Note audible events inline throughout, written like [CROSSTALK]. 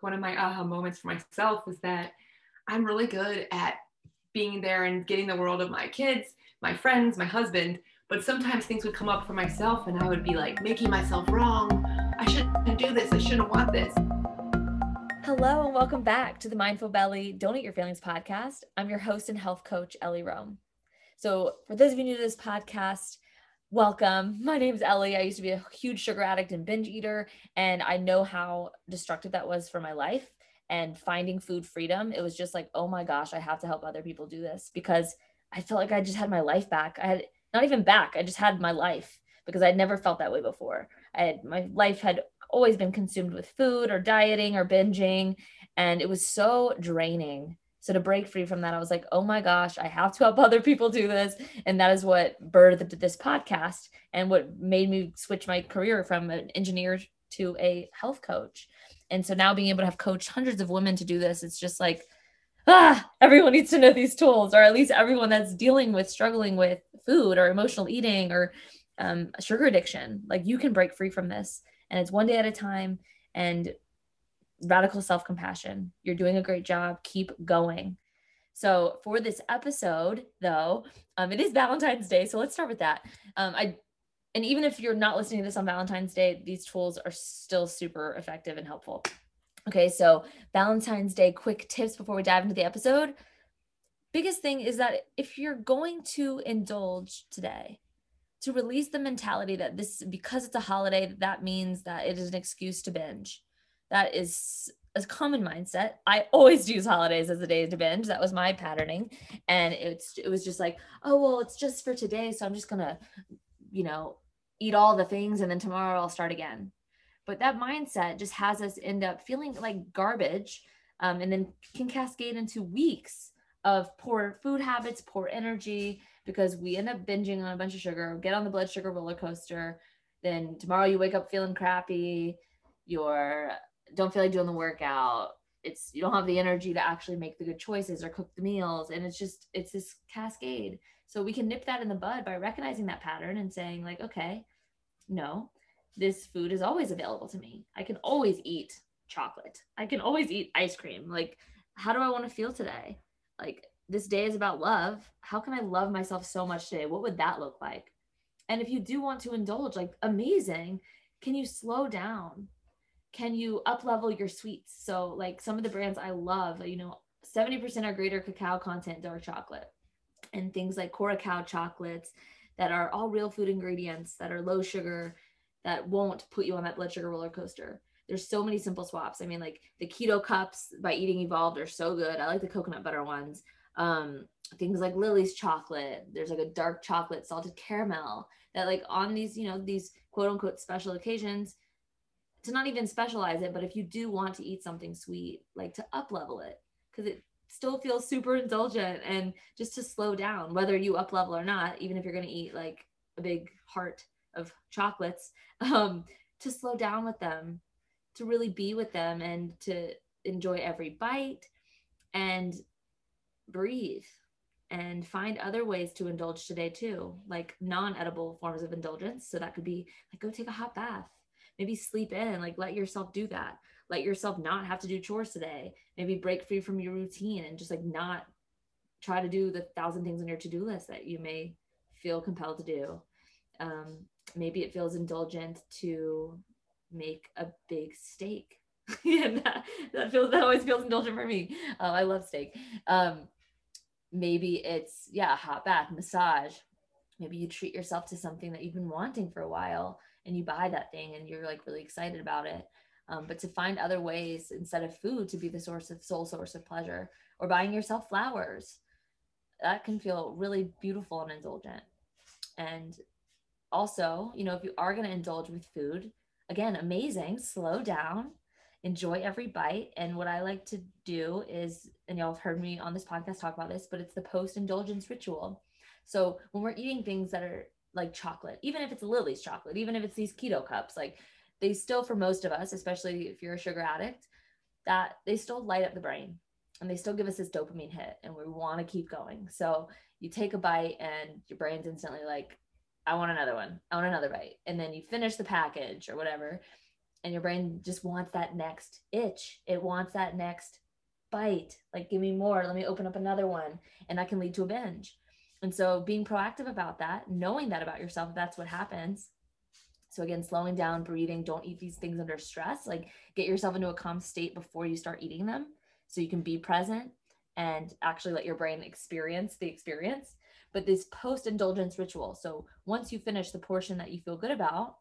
one of my aha moments for myself was that I'm really good at being there and getting the world of my kids, my friends, my husband. But sometimes things would come up for myself and I would be like making myself wrong. I shouldn't do this. I shouldn't want this. Hello and welcome back to the Mindful Belly Don't Eat Your Feelings podcast. I'm your host and health coach, Ellie Rome. So, for those of you new to this podcast, welcome. My name is Ellie. I used to be a huge sugar addict and binge eater, and I know how destructive that was for my life. And finding food freedom, it was just like, oh my gosh, I have to help other people do this because I felt like I just had my life back. I had not even back, I just had my life because I'd never felt that way before. I had my life had always been consumed with food or dieting or binging, and it was so draining so to break free from that, I was like, oh my gosh, I have to help [LAUGHS] other people do this. And that is what birthed this podcast and what made me switch my career from an engineer to a health coach. And so now being able to have coached hundreds of women to do this, it's just like, ah, everyone needs to know these tools, or at least everyone that's dealing with struggling with food or emotional eating or um, sugar addiction. Like you can break free from this. And it's one day at a time. And radical self compassion. You're doing a great job. Keep going. So for this episode, though, um, it is [LAUGHS] Valentine's Day. So let's start with that. Um, I and even if you're not listening to this on Valentine's Day, these tools are still super effective and helpful. Okay, so Valentine's Day quick tips before we dive into the episode. Biggest thing is that if you're going to indulge today, to release the mentality that this because it's a holiday, that means that it is an excuse to binge that is a common mindset. I always use holidays as a day to binge. That was my patterning. And it's it was just like, oh well, it's just for today. So I'm just gonna, you know, eat all the things and then tomorrow I'll start again. But that mindset just has us end up feeling like garbage um, and then can cascade into weeks of poor food habits, poor energy, because we end up binging on a bunch of sugar, get on the blood sugar roller coaster. Then tomorrow you wake up feeling crappy. You're don't feel like doing the workout. It's you don't have the energy to actually make the good choices or cook the meals. And it's just it's this cascade. So we can nip that in the bud by recognizing that pattern and saying like okay no this food is always available to me. I can always eat chocolate. I can always eat ice cream. Like how do i want to feel today? Like this day is about love. How can i love myself so much today? What would that look like? And if you do want to indulge like amazing. Can you slow down can you up level your sweets? So like some of the brands I love, you know, 70% are greater cacao content dark chocolate and things like Curacao chocolates that are all real food ingredients that are low sugar that won't put you on that blood sugar roller coaster. There's so many simple swaps. I mean, like the keto cups by Eating Evolved are so good. I like the coconut butter ones. Um, things like Lily's chocolate. There's like a dark chocolate salted caramel that like on these, you know, these quote unquote special occasions, to not even specialize it, but if you do want to eat something sweet, like to up level it because it still feels super indulgent and just to slow down, whether you up level or not, even if you're going to eat like a big heart of chocolates, [LAUGHS] um, to slow down with them, to really be with them and to enjoy every bite and breathe and find other ways to indulge today too, like non edible forms of indulgence. So that could be like go take a hot bath maybe sleep in like let yourself do that. Let yourself not have to do chores today. Maybe break free from your routine and just like not try to do the thousand things on your to-do list that you may feel compelled to do. Um, maybe it feels indulgent to make a big steak. [LAUGHS] And that, that feels that always feels indulgent for me. Uh, i love steak. Um, maybe it's yeah hot bath massage. Maybe you treat yourself to something that you've been wanting for a while and you buy that thing and you're like really excited about it. Um, but to find other ways instead of food to be the source of sole source of pleasure or buying yourself flowers that can feel really beautiful and indulgent and also you know if you are going to indulge with food again amazing slow down enjoy every bite and what i like to do is and y'all have heard me on this podcast talk about this but it's the post indulgence ritual so when we're eating things that are like chocolate, even if it's Lily's chocolate, even if it's these keto cups, like they still, for most of us, especially if you're a sugar addict, that they still light up the brain and they still give us this dopamine hit and we want to keep going. So you take a bite and your brain's instantly like, I want another one. I want another bite. And then you finish the package or whatever. and your brain just wants that next itch. It wants that next bite. Like, give me more. Let me open up another one. And that can lead to a binge. And so, being proactive about that, knowing that about yourself, that's what happens. So, again, slowing down, breathing, don't eat these things under stress. Like, get yourself into a calm state before you start eating them so you can be present and actually let your brain experience the experience. But this post indulgence ritual. So, once you finish the portion that you feel good about,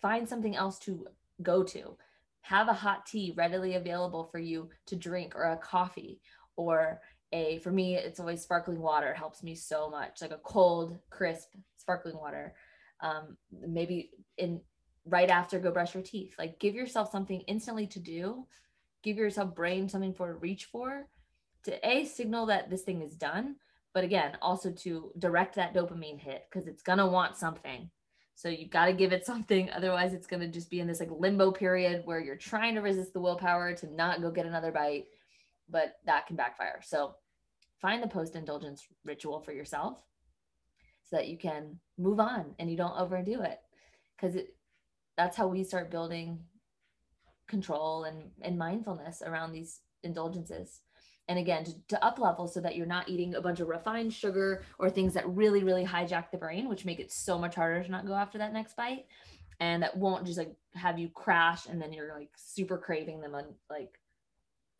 find something else to go to. Have a hot tea readily available for you to drink, or a coffee, or a, for me, it's always sparkling water helps me so much, like a cold, crisp sparkling water. Um, maybe in right after go brush your teeth. Like give yourself something instantly to do. Give yourself brain something for reach for to a signal that this thing is done, but again, also to direct that dopamine hit because it's gonna want something. So you got to give it something. [LAUGHS] Otherwise, it's to just be in this like limbo period where you're trying to resist the willpower to not go get another bite, but that can backfire. So find the post indulgence ritual for yourself so that you can move on and you don't overdo it. Because that's how we start building control and, and mindfulness around these indulgences. And again to, to up level so that you're not eating a bunch of refined sugar or things that really really hijack the brain which make it so much harder to not go after that next bite. And that won't just like have you crash and then you're like super craving them on like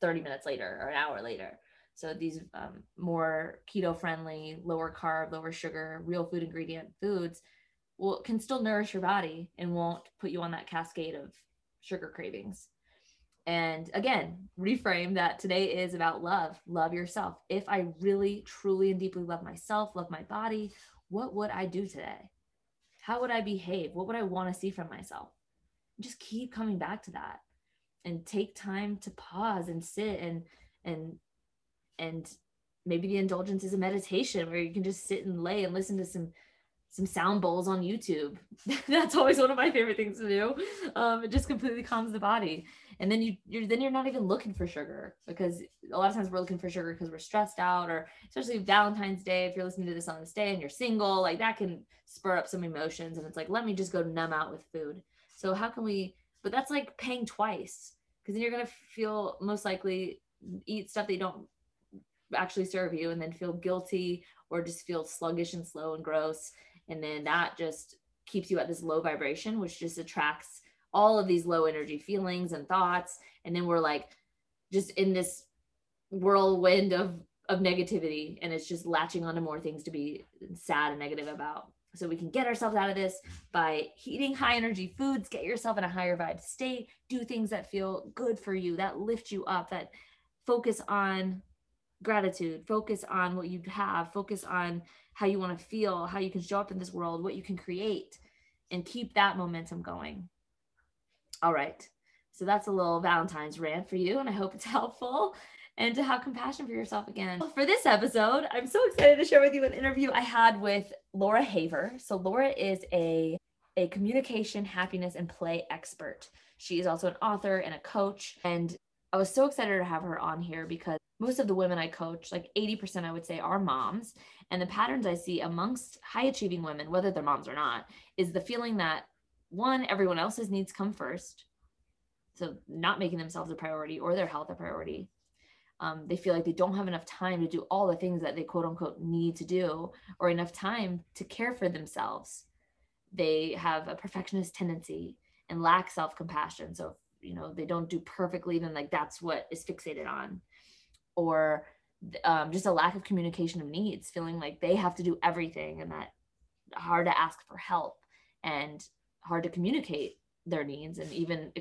30 minutes later or an hour later so these um, more keto friendly lower carb lower sugar real food ingredient foods will can still nourish your body and won't put you on that cascade of sugar cravings and again, reframe that today is about love. Love yourself. If I really, truly, and deeply love myself, love my body, what would I do today? How would I behave? What would I want to see from myself? Just keep coming back to that and take time to pause and sit and, and, and maybe the indulgence is a meditation where you can just sit and lay and listen to some some sound bowls on YouTube. [LAUGHS] That's always one of my favorite things to do. Um, it just completely calms the body. And then you you're then you're not even looking for sugar because a lot of times we're looking for sugar because we're stressed out or especially Valentine's Day, if you're listening to this on this day and you're single, like that can spur up some emotions. And it's like, let me just go numb out with food. So how can we but that's like paying twice because then you're gonna feel most likely eat stuff that you don't actually serve you and then feel guilty or just feel sluggish and slow and gross and then that just keeps you at this low vibration, which just attracts all of these low energy feelings and thoughts. And then we're like just in this whirlwind of of negativity and it's just latching onto more things to be sad and negative about. So we can get ourselves out of this by eating high energy foods, get yourself in a higher vibe state, do things that feel good for you, that lift you up, that focus on gratitude, focus on what you have, focus on how you want to feel, how you can show up in this world, what you can create, and keep that momentum going. All right. So that's a little Valentine's rant for you, and I hope it's [LAUGHS] helpful and to have compassion for yourself again. For this episode, I'm so excited to share with you an interview I had with Laura Haver. So Laura is a a communication, happiness, and play expert. She is also an author and a coach. And I was so excited to have her on here because most of the women I coach, like 80%, I would say, are moms. And the patterns I see amongst high achieving women, whether they're moms or not, is the feeling that one, everyone else's needs come first. So, not making themselves a priority or their health a priority. Um, they feel like they don't have enough time to do all the things that they quote unquote need to do or enough time to care for themselves. They have a perfectionist tendency and lack self compassion. So, you know, they don't do perfectly, then like that's what is fixated on or um, just a lack of communication of needs, feeling like they have to do everything and that hard to ask for help and hard to communicate their needs and even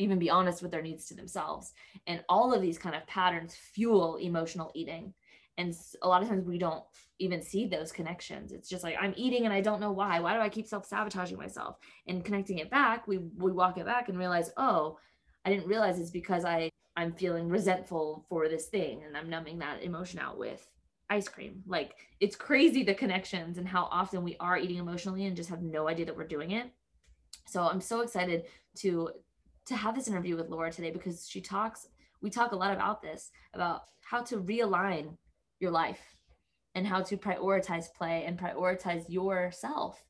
even be honest with their needs to themselves. And all of these kind of patterns fuel emotional eating. And a lot of times we don't even see those connections. It's just like I'm eating and I don't know why. Why do I keep self-sabotaging myself? And connecting it back, we we walk it back and realize, oh, I didn't realize it's because I I'm feeling resentful for this thing and I'm numbing that emotion out with ice cream. Like it's crazy the connections and how often we are eating emotionally and just have no idea that we're doing it. So I'm so excited to to have this interview with Laura today because she talks we talk a lot about this about how to realign your life and how to prioritize play and prioritize yourself.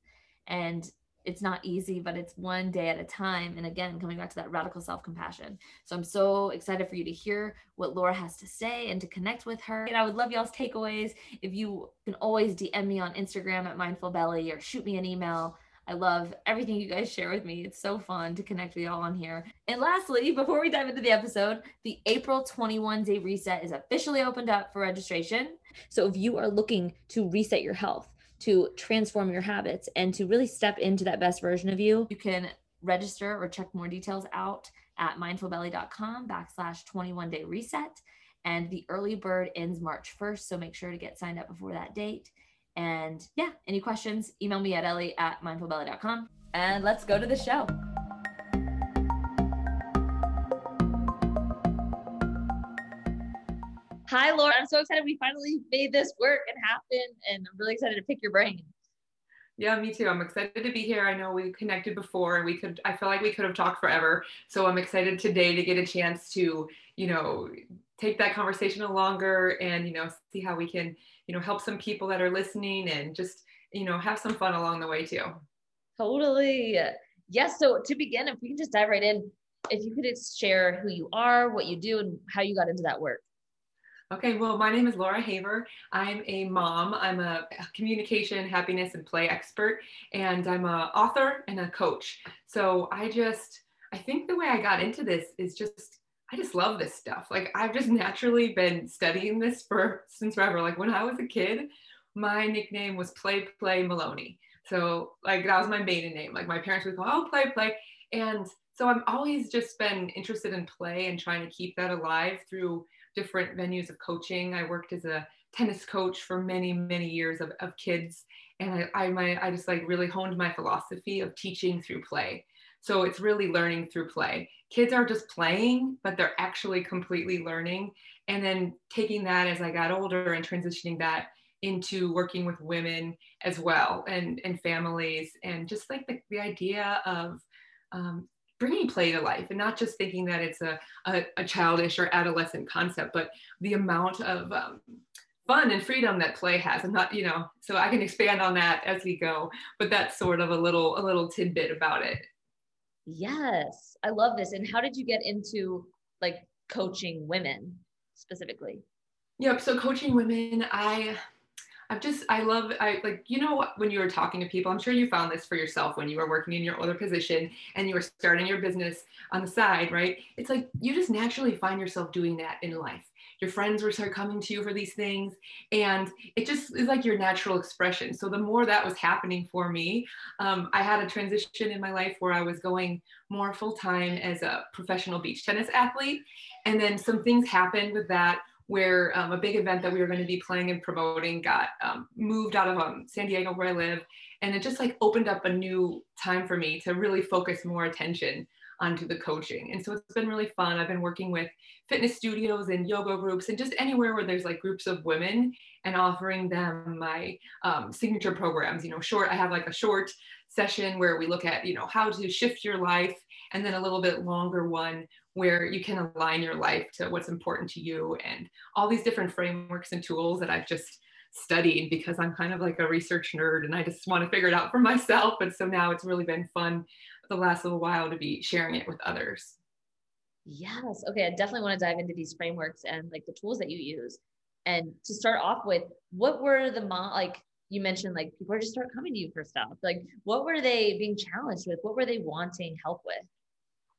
And it's not easy, but it's one day at a time. And again, coming back to that radical self compassion. So I'm so excited for you to hear what Laura has to say and to connect with her. And I would love y'all's takeaways. If you can always DM me on Instagram at Mindful Belly or shoot me an email. I love everything you guys share with me. It's so fun to connect with y'all on here. And lastly, before we dive into the episode, the April 21 day reset is officially opened up for registration. So if you are looking to reset your health, to transform your habits and to really step into that best version of you, you can register or check more details out at mindfulbelly.com backslash 21 day reset. And the early bird ends March 1st. So make sure to get signed up before that date. And yeah, any questions, email me at ellie at mindfulbelly.com. And let's go to the show. Hi, Laura. I'm so excited we finally made this work and happen. And I'm really excited to pick your brain. Yeah, me too. I'm excited to be here. I know we connected before and we could, I feel like we could have talked forever. So I'm excited today to get a chance to, you know, take that conversation longer and, you know, see how we can, you know, help some people that are listening and just, you know, have some fun along the way too. Totally. Yes. So to begin, if we can just dive right in, if you could share who you are, what you do, and how you got into that work. Okay, well, my name is Laura Haver. I'm a mom. I'm a communication, happiness, and play expert, and I'm a author and a coach. So I just, I think the way I got into this is just, I just love this stuff. Like I've just naturally been studying this for since forever. Like when I was a kid, my nickname was Play Play Maloney. So like that was my maiden name. Like my parents would go, oh, Play Play, and so I've always just been interested in play and trying to keep that alive through different venues of coaching. I worked as a tennis coach for many, many years of, of kids. And I, I, my, I just like really honed my philosophy of teaching through play. So it's really learning through play. Kids are just playing, but they're actually completely learning. And then taking that as I got older and transitioning that into working with women as well and, and families and just like the, the idea of um, bringing play to life and not just thinking that it's a, a, a childish or adolescent concept, but the amount of um, fun and freedom that play has. I'm not, you know, so I can expand on that as we go, but that's sort of a little, a little tidbit about it. Yes, I love this. And how did you get into like coaching women specifically? Yep. So coaching women, I I've just, I love, I like, you know, when you were talking to people, I'm sure you found this for yourself when you were working in your other position and you were starting your business on the side, right? It's like you just naturally find yourself doing that in life. Your friends will start coming to you for these things, and it just is like your natural expression. So the more that was happening for me, um, I had a transition in my life where I was going more full time as a professional beach tennis athlete, and then some things happened with that where um, a big event that we were going to be playing and promoting got um, moved out of um, San Diego where I live. And it just like opened up a new time for me to really focus more attention onto the coaching. And so it's been really fun. I've been working with fitness studios and yoga groups and just anywhere where there's like groups of women and offering them my um, signature programs. You know, short, I have like a short session where we look at, you know, how to shift your life and then a little bit longer one where you can align your life to what's important to you and all these different frameworks and tools that I've just studied because I'm kind of like a research nerd and I just want to figure it out for myself. And so now it's really been fun the last little while to be sharing it with others. Yes. Okay. I definitely want to dive into these frameworks and like the tools that you use. And to start off with, what were the mom like you mentioned like people just start coming to you for stuff. Like what were they being challenged with? What were they wanting help with?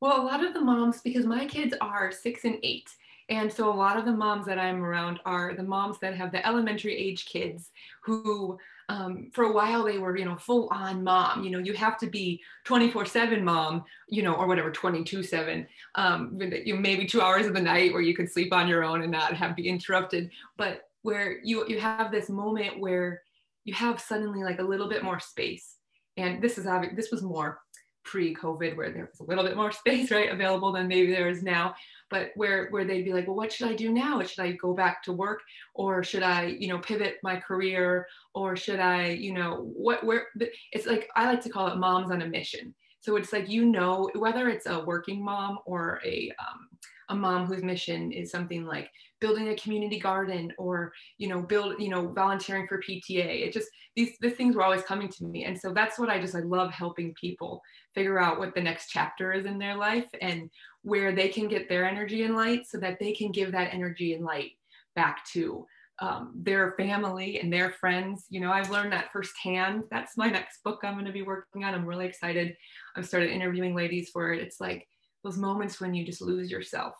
Well, a lot of the moms, because my kids are six and eight. And so a lot of the moms that I'm around are the moms that have the elementary age kids who, um, for a while, they were, you know, full on mom. You know, you have to be 24 7 mom, you know, or whatever, 22 7, um, maybe two hours of the night where you could sleep on your own and not have be interrupted. But where you, you have this moment where you have suddenly like a little bit more space. And this is this was more pre-COVID where there was a little bit more [LAUGHS] space, right, available than maybe there is now. But where where they'd be like, well, what should I do now? Should I go back to work, or should I, you know, pivot my career, or should I, you know, what where? It's like I like to call it moms on a mission. So it's like you know whether it's a working mom or a um, a mom whose mission is something like building a community garden or you know build you know volunteering for pta it just these the things were always coming to me and so that's what i just i love helping people figure out what the next chapter is in their life and where they can get their energy and light so that they can give that energy and light back to um, their family and their friends. You know, I've learned that firsthand. That's my next book I'm going to be working on. I'm really excited. I've started interviewing ladies for it. It's like those moments when you just lose yourself.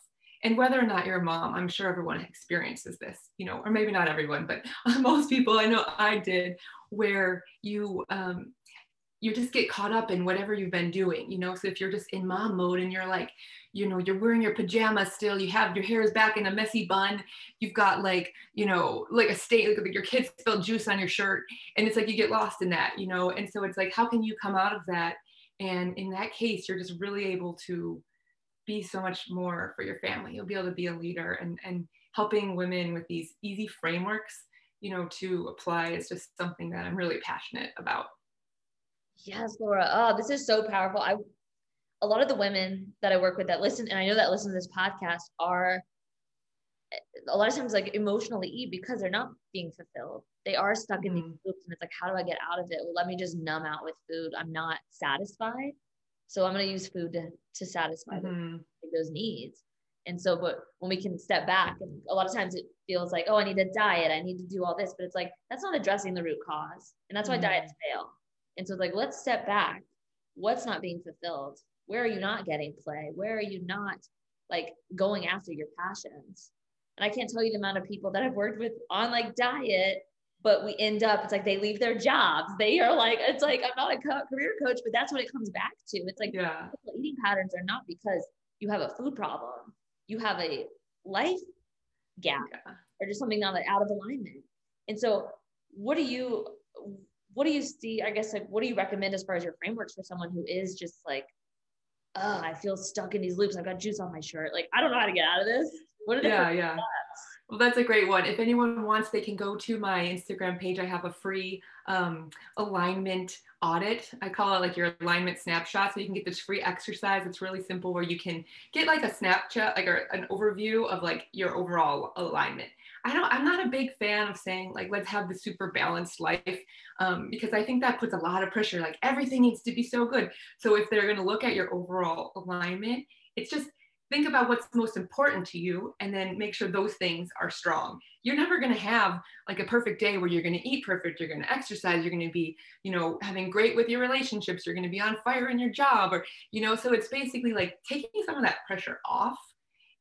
And whether or not you're a mom, I'm sure everyone experiences this, you know, or maybe not everyone, but [LAUGHS] most people I know I did, where you um, you just get caught up in whatever you've been doing, you know. So if you're just in mom mode and you're like, you know, you're wearing your pajamas still, you have your hair is back in a messy bun, you've got like, you know, like a state, like your kids spilled juice on your shirt, and it's like you get lost in that, you know. And so it's like, how can you come out of that? And in that case, you're just really able to be so much more for your family. You'll be able to be a leader and and helping women with these easy frameworks, you know, to apply is just something that I'm really passionate about. Yes, Laura. Oh, this is so powerful. I a lot of the women that I work with that listen, and I know that listen to this podcast are a lot of times like emotionally eat because they're not being fulfilled. They are stuck in mm-hmm. these loops, and it's like, how do I get out of it? Well, let me just numb out with food. I'm not satisfied, so I'm going to use food to to satisfy mm-hmm. those, needs. And so, but when we can step back, and a lot of times it feels like, oh, I need to diet, I need to do all this, but it's like that's not addressing the root cause, and that's why mm-hmm. diets fail and so like, let's step back. What's not being fulfilled? Where are you not getting play? Where are you not like going after your passions? And I can't tell you the amount of people that I've worked with on like diet, but we end up, it's like they leave their jobs. They are like, it's like, I'm not a co- career coach, but that's what it comes back to. It's like yeah. eating patterns are not because you have a food problem, you have a life gap yeah. or just something not out of alignment. And so, what do you, what do you see? I guess like what do you recommend as far as your frameworks for someone who is just like, oh, I feel stuck in these loops. I've got juice on my shirt. Like I don't know how to get out of this. What are the yeah, yeah. Steps? Well, that's a great one. If anyone wants, they can go to my Instagram page. I have a free um, alignment audit. I call it like your alignment snapshot. So you can get this free exercise. It's really simple where you can get like a snapshot, like a, an overview of like your overall alignment. I don't, I'm not a big fan of saying like, let's have the super balanced life um, because I think that puts a lot of pressure. Like everything needs to be so good. So if they're going to look at your overall alignment, it's just think about what's most important to you and then make sure those things are strong you're never going to have like a perfect day where you're going to eat perfect you're going to exercise you're going to be you know having great with your relationships you're going to be on fire in your job or you know so it's basically like taking some of that pressure off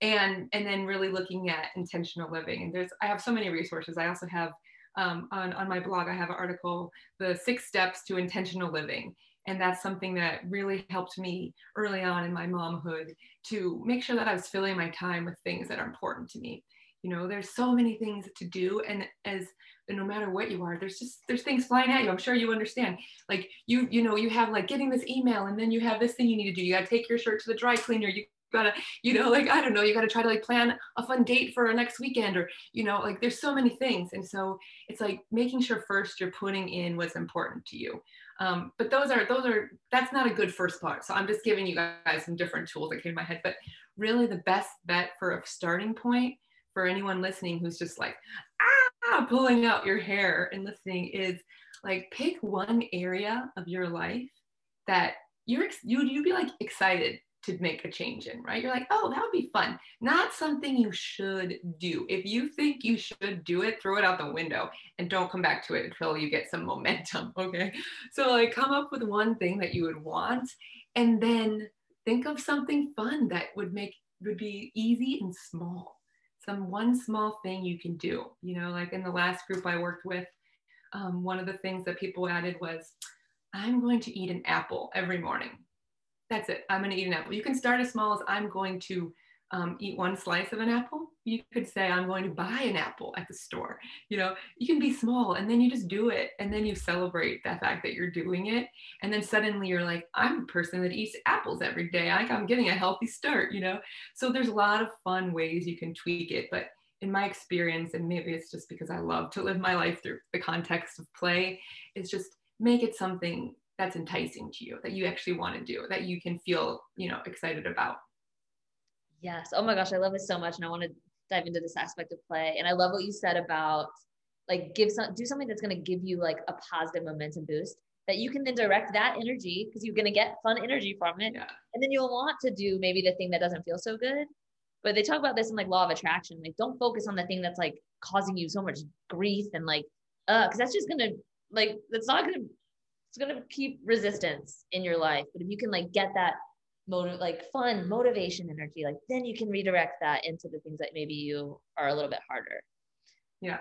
and and then really looking at intentional living. And there's i have so many resources. I also have um, on, on my blog i have an article the six steps to intentional living. And that's something that really helped me early on in my momhood to make sure that i was filling my time with things that are important to me. You know there's so many things to do. And as no matter what you are there's just there's things flying at you. I'm sure you understand. Like you you know you have like getting this email and then you have this thing you need to do. You got to take your shirt to the dry cleaner. You gotta you know like i don't know you gotta try to like plan a fun date for next weekend or you know like there's so many things. And so it's like making sure first you're putting in what's important to you. Um, but those are those are that's not a good first part so i'm just giving you guys some different tools that came in my head. But really the best bet for a starting point for anyone listening who's just like ah pulling out your hair and listening is like pick one area of your life that you're you you'd be like excited to make a change in, right? You're like, oh, that would be fun. Not something you should do. If you think you should do it, throw it out the window and don't come back to it until you get some [LAUGHS] momentum. Okay. So, like, come up with one thing that you would want and then think of something fun that would make, would be easy and small. Some one small thing you can do. You know, like in the last group I worked with, um, one of the things that people added was, I'm going to eat an apple every morning that's it. I'm going to eat an apple. You can start as small as I'm going to um, eat one slice of an apple. You could say, I'm going to buy an apple at the store. You know, you can be small and then you just do it. And then you celebrate the fact that you're doing it. And then suddenly you're like, I'm a person that eats apples every day. I'm getting a healthy start, you know? So there's a lot of fun ways you can tweak it. But in my experience, and maybe it's just because I love to live my life through the context of play, is just make it something that's enticing to you that you actually want to do that you can feel you know excited about Yes. Oh my gosh, I love it so much. And I want to dive into this aspect of play. And I love what you said about like give some do something that's going to give you like a positive momentum boost that you can then direct that energy because you're going to get fun energy from it. Yeah. And then you'll want to do maybe the thing that doesn't feel so good. But they talk about this in like law of attraction. Like don't focus on the thing that's like causing you so much grief and like uh because that's just gonna like that's not gonna it's gonna keep resistance in your life. But if you can like get that motive like fun motivation energy, like then you can redirect that into the things that maybe you are a little bit harder. Yeah.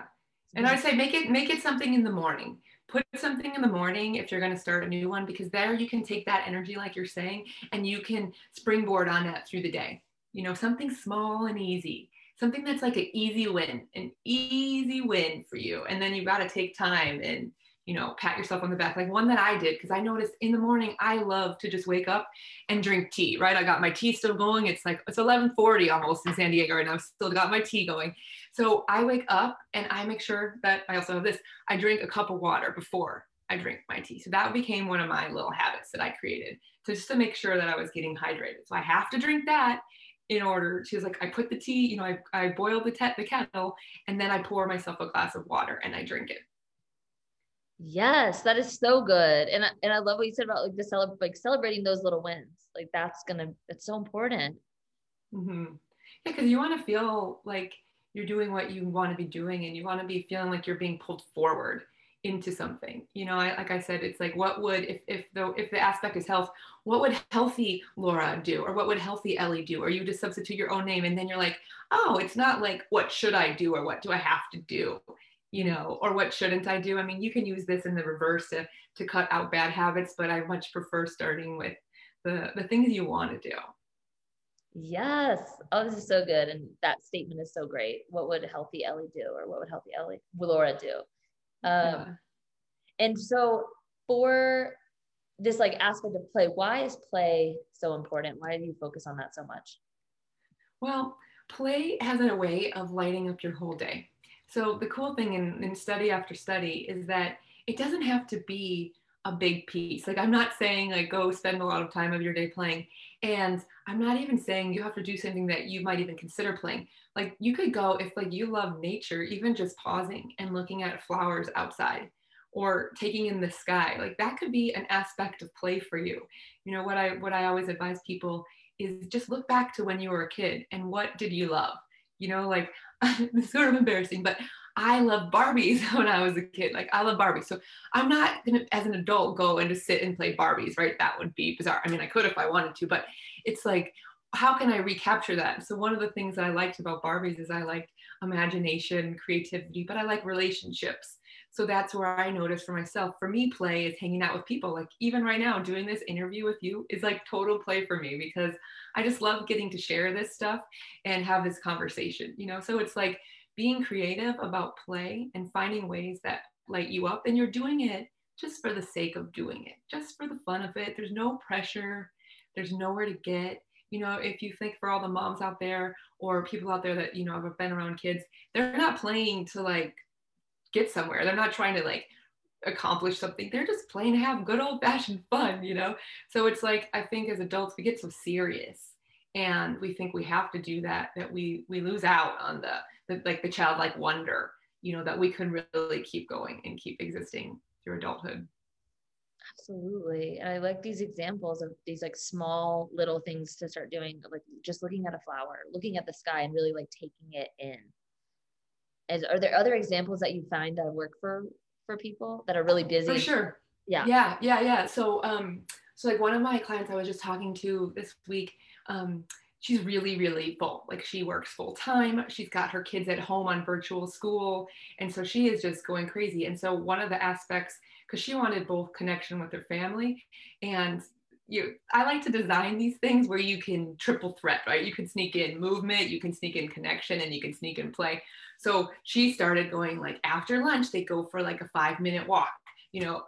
And I'd say make it make it something in the morning. Put something in the morning if you're going to start a new one because there you can take that energy like you're saying and you can springboard on that through the day. You know, something small and easy. Something that's like an easy win, an easy win for you. And then you got to take time and you know, pat yourself on the back. Like one that I did, because I noticed in the morning, I love to just wake up and drink tea, right? I got my tea still going. It's like, it's 1140 almost in San Diego, and I've still got my tea going. So I wake up and I make sure that I also have this, I drink a cup of water before I drink my tea. So that became one of my little habits that I created to just to make sure that I was getting hydrated. So I have to drink that in order to like I put the tea, you know, I, I boil the, te- the kettle and then I pour myself a glass of water and I drink it. Yes, that is so good. And and I love what you said about like the celeb like celebrating those little wins. Like that's gonna it's so important. Mm-hmm. Yeah, because you want to feel like you're doing what you want to be doing, and you want to be feeling like you're being pulled forward into something. You know, I, like I said, it's like what would if if the if the aspect is health, what would healthy Laura do, or what would healthy Ellie do, or you just substitute your own name, and then you're like, oh, it's not like what should I do or what do I have to do you know, or what shouldn't I do? I mean, you can use this in the reverse to, to cut out bad habits, but I much prefer starting with the, the things you want to do. Yes. Oh, this is so good. And that statement is so great. What would healthy Ellie do? Or what would healthy Ellie, Laura do? Um, yeah. And so for this like aspect of play, why is play so important? Why do you focus on that so much? Well, play has a way of lighting up your whole day. So the cool thing in, in study after study is that it doesn't have to be a big piece. Like I'm not saying like go spend a lot of time of your day playing. And I'm not even saying you have to do something that you might even consider playing. Like you could go if like you love nature, even just pausing and looking at flowers outside or taking in the sky. Like that could be an aspect of play for you. You know what I what I always advise people is just look back to when you were a kid and what did you love? You know, like [LAUGHS] it's sort of embarrassing, but I love Barbies [LAUGHS] when I was a kid. Like I love Barbies. So I'm not gonna, as an adult, go and just sit and play Barbies, right? That would be bizarre. I mean, I could if I wanted to, but it's like, how can I recapture that? So one of the things that I liked about Barbies is I liked imagination, creativity, but I like relationships. So that's where I noticed for myself. For me, play is hanging out with people. Like even right now, doing this interview with you is like total play for me because I just love getting to share this stuff and have this conversation, you know? So it's like being creative about play and finding ways that light you up and you're doing it just for the sake of doing it, just for the fun of it. There's no pressure, there's nowhere to get. You know, if you think for all the moms out there or people out there that, you know, have been around kids, they're not playing to like get somewhere. They're not trying to like accomplish something. They're just playing to have good old fashioned fun, you know? So it's like, I think as adults, we get so serious and we think we have to do that, that we, we lose out on the, the like the childlike wonder, you know, that we can really keep going and keep existing through adulthood. Absolutely. And I like these examples of these like small little things to start doing, like just looking at a flower, looking at the sky and really like taking it in. Is, are there other examples that you find that work for for people that are really busy? For sure. Yeah. Yeah. Yeah. Yeah. So, um, so like one of my clients I was just talking to this week, um, she's really, really full. Like she works full time. She's got her kids at home on virtual school. And so she is just going crazy. And so one of the aspects, because she wanted both connection with her family and you I like to design these things where you can triple threat, right? You can sneak in movement, you can sneak in connection, and you can sneak in play. So she started going like after lunch, they go for like a five minute walk, you know,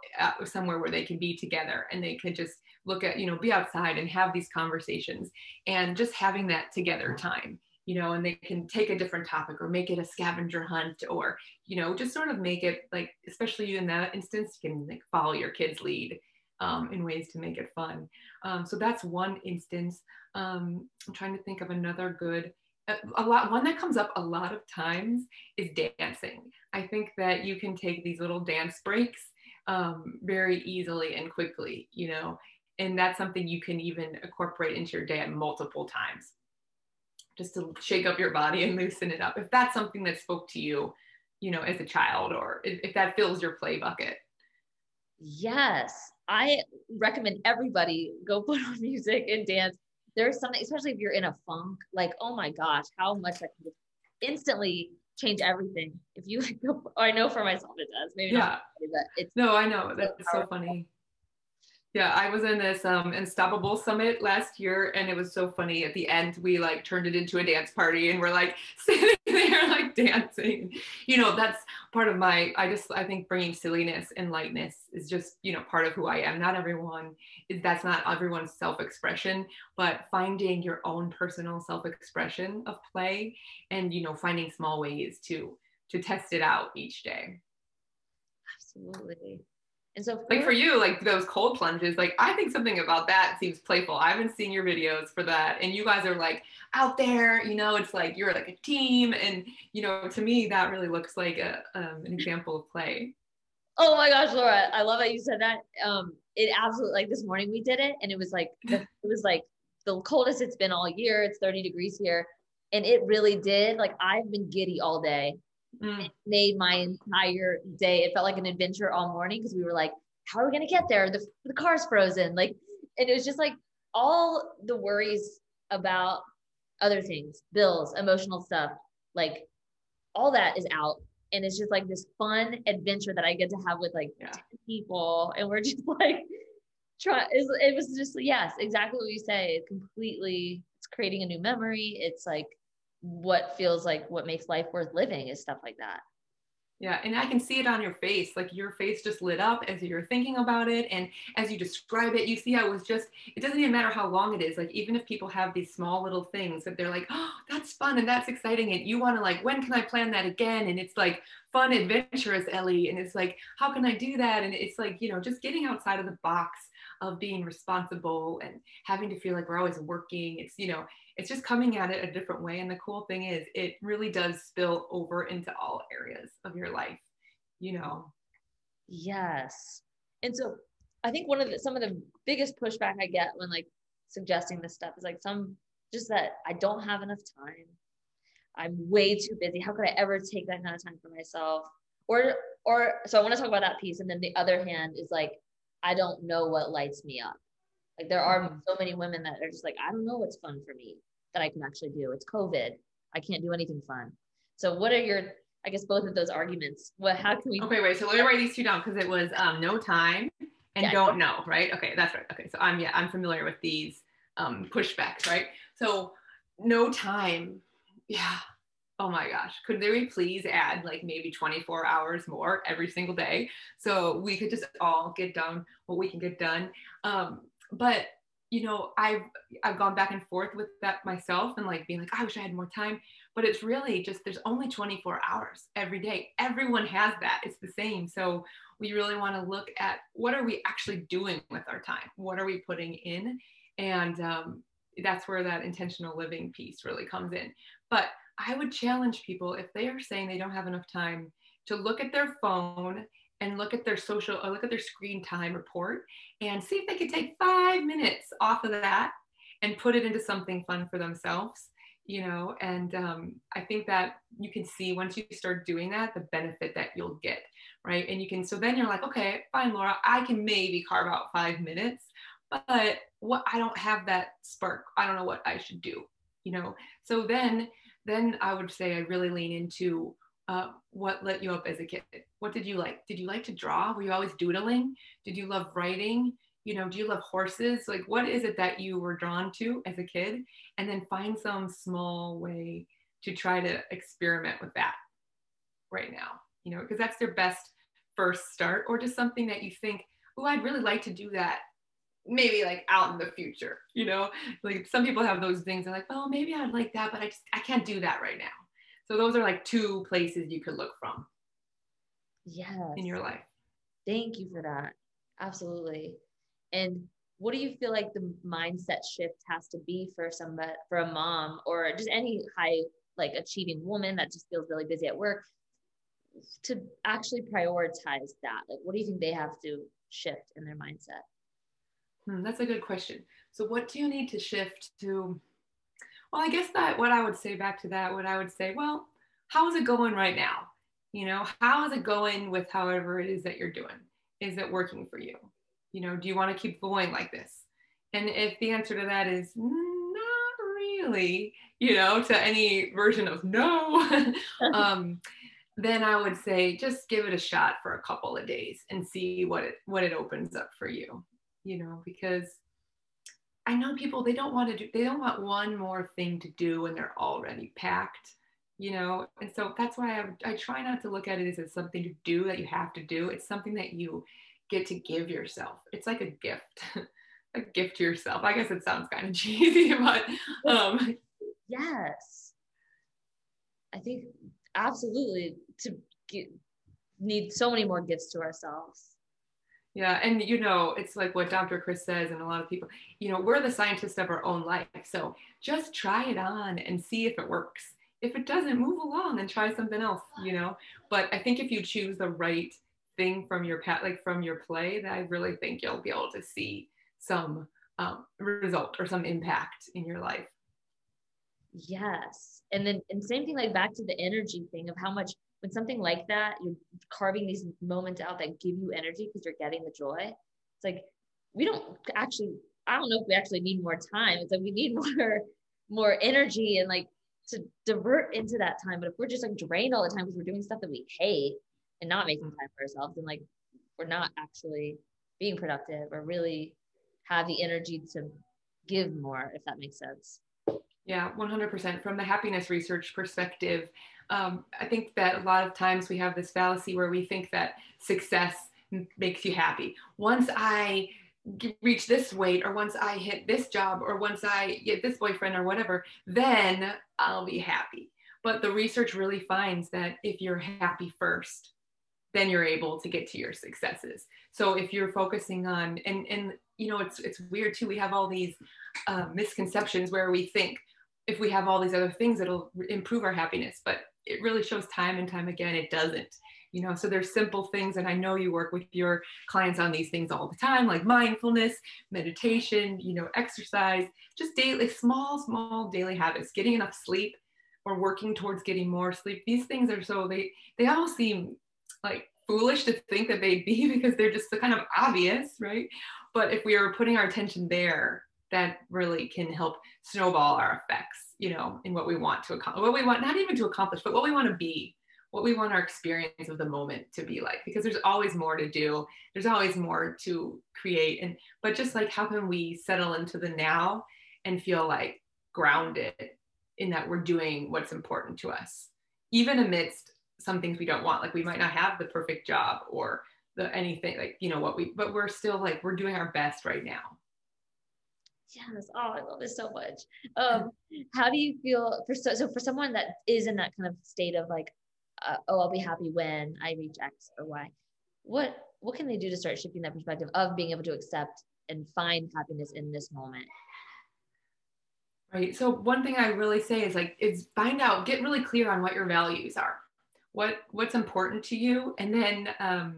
somewhere where they can be together and they can just look at, you know, be outside and have these conversations and just having that together time, you know, and they can take a different topic or make it a scavenger hunt or, you know, just sort of make it like, especially in that instance, you can like follow your kid's lead um, in ways to make it fun. Um, so that's one instance. Um, I'm trying to think of another good. A lot, one that comes up a lot of times is dancing. I think that you can take these little dance breaks um, very easily and quickly, you know, and that's something you can even incorporate into your day multiple times just to shake up your body and [LAUGHS] loosen it up. If that's something that spoke to you, you know, as a child, or if, if that fills your play bucket. Yes, I recommend everybody go [LAUGHS] put on music and dance. There's something, especially if you're in a funk, like, oh my gosh, how much that can instantly change everything. If you like [LAUGHS] go, I know for myself it does. Maybe yeah. not, but it's no, I know that's so funny. Yeah, I was in this um, Unstoppable Summit last year, and it was so funny. At the end, we like turned it into a dance party, and we're like [LAUGHS] sitting there [LAUGHS] like dancing. You know, that's part of my. I just I think bringing silliness and lightness is just you know part of who I am. Not everyone is. That's not everyone's self-expression, but finding your own personal self-expression of play, and you know finding small ways to to test it out each day. Absolutely. And so, for like for you, like those cold plunges, like I think something about that seems playful. I haven't seen your videos for that, and you guys are like out there, you know, it's like you're like a team, and you know, to me, that really looks like a um, an example of play. Oh my gosh, Laura, I love that you said that. Um, it absolutely like this morning we did it, and it was like [LAUGHS] it was like the coldest it's been all year. It's 30 degrees here, and it really did. Like I've been giddy all day Mm. Made my entire day. It felt like an adventure all morning because we were like, how are we going to get there? The, the car's frozen. Like, and it was just like all the worries about other things, bills, emotional stuff, like all that is out. And it's just like this fun adventure that I get to have with like yeah. people. And we're [LAUGHS] just like, try it was just yes exactly what you say it completely it's creating a new memory it's like what feels like what makes life worth living is stuff like that. Yeah, and I can see it on your face. Like your face just lit up as you're thinking about it. And as you describe it, you see how it was just, it doesn't even matter how long it is. Like, even if people have these small little things that they're like, oh, that's fun and that's exciting. And you want to, like, when can I plan that again? And it's like fun, adventurous, Ellie. And it's like, how can I do that? And it's like, you know, just getting outside of the box of being responsible and having to feel like we're always working. It's, you know, it's just coming at it a different way. And the cool thing is, it really does spill over into all areas of your life, you know? Yes. And so I think one of the, some of the biggest pushback I get when like suggesting this stuff is like some, just that I don't have enough time. I'm way too busy. How could I ever take that kind of time for myself? Or, or, so I want to talk about that piece. And then the other hand is like, I don't know what lights me up. Like there are mm-hmm. so many women that are just like, I don't know what's fun for me that I can actually do. It's COVID. I can't do anything fun. So what are your, I guess both of those arguments. What how can we Okay, wait. So let me write these two down because it was um no time and yeah. don't know, right? Okay, that's right. Okay. So I'm yeah, I'm familiar with these um pushbacks, right? So no time. Yeah. Oh my gosh. Could they please add like maybe 24 hours more every single day so we could just all get done what we can get done? Um, but you know, I've I've gone back and forth with that myself and like being like, I wish I had more time. But it's really just there's only 24 hours every day. Everyone has that. It's the same. So we really want to look at what are we actually doing with our time? What are we putting in? And um, that's where that intentional living piece really comes in. But I would challenge people if they are saying they don't have enough time to look at their phone and look at their social or look at their screen time report and see if they could take five minutes off of that and put it into something fun for themselves you know? And um, i think that you can see once you start doing that the benefit that you'll get right? And you can so then you're like okay fine laura i can maybe carve out five minutes but what i don't have that spark. I don't know what i should do you know? So then then i would say i really lean into uh, what lit you up as a kid? What did you like? Did you like to draw? Were you always doodling? Did you love writing? You know, do you love horses? Like, what is it that you were drawn to as a kid? And then find some small way to try to experiment with that right now, you know, because that's their best first start, or just something that you think, oh, I'd really like to do that maybe like out in the future you know like some people have those things they're like oh maybe i'd like that but i just i can't do that right now so those are like two places you could look from. Yes. In your life. Thank you for that. Absolutely. And what do you feel like the mindset shift has to be for somebody for a mom or just any high like achieving woman that just feels really busy at work to actually prioritize that? Like what do you think they have to shift in their mindset? Hmm, that's a good question. So what do you need to shift to well, I guess that what I would say back to that, what I would say, well, how is it going right now? You know, how is it going with however it is that you're doing? Is it working for you? You know, do you want to keep going like this? And if the answer to that is not really, you know, to any version of no, [LAUGHS] [LAUGHS] um, then I would say just give it a shot for a couple of days and see what it what it opens up for you. You know, because I know people they don't want to do they don't want one more thing to do when they're already packed you know? And so that's why I, I try not to look at it as something to do that you have to do. It's something that you get to give yourself. It's like a gift [LAUGHS] a gift to yourself. I guess it sounds kind of [LAUGHS] cheesy but um. yes. I think absolutely to get, need so many more gifts to ourselves yeah, and you know, it's like what Dr. Chris says, and a lot of people, you know, we're the scientists of our own life. So just try it on and see if it works if it doesn't move along and try something else you know but i think if you choose the right thing from your pet like from your play that i really think you'll be able to see some um, result or some impact in your life yes and then and same thing like back to the energy thing of how much when something like that you're carving these moments out that give you energy because you're getting the joy it's like we don't actually i don't know if we actually need more time it's like we need [LAUGHS] more more energy and like to divert into that time. But if we're just like drained all the time because we're doing stuff that we hate and not making mm-hmm. time for ourselves, then like we're not actually being productive or really have the energy to give more, if that makes sense. Yeah, 100%. From the happiness research perspective, um, I think that a lot of times we have this fallacy where we think that success makes you happy. Once I reach this weight or once I hit this job or once I get this boyfriend or whatever, then I'll be happy. But the research really finds that if you're happy first, then you're able to get to your successes. So if you're focusing on and and you know it's it's weird too. We have all these uh, misconceptions where we think if we have all these other things, it'll improve our happiness, but it really shows time and time again it doesn't you know? So there's simple things and i know you work with your clients on these things all the time like mindfulness meditation you know exercise just daily small small daily habits getting enough sleep or working towards getting more sleep. These things are so they they all seem like foolish to think that they'd be [LAUGHS] because they're just so kind of obvious right? But if we are putting our attention there that really can help snowball our effects you know in what we want to accomplish what we want not even to accomplish but what we want to be what we want our experience of the moment to be like because there's always more to do there's always more to create and but just like how can we settle into the now and feel like grounded in that we're doing what's important to us even amidst some things we don't want like we might not have the perfect job or the anything like you know what we but we're still like we're doing our best right now yes oh i love this so much um how do you feel for so, so for someone that is in that kind of state of like uh, oh, I'll be happy when I reach X or Y. What what can they do to start shifting that perspective of being able to accept and find happiness in this moment? Right. So one thing I really say is like is find out, get really clear on what your values are, what what's important to you, and then um,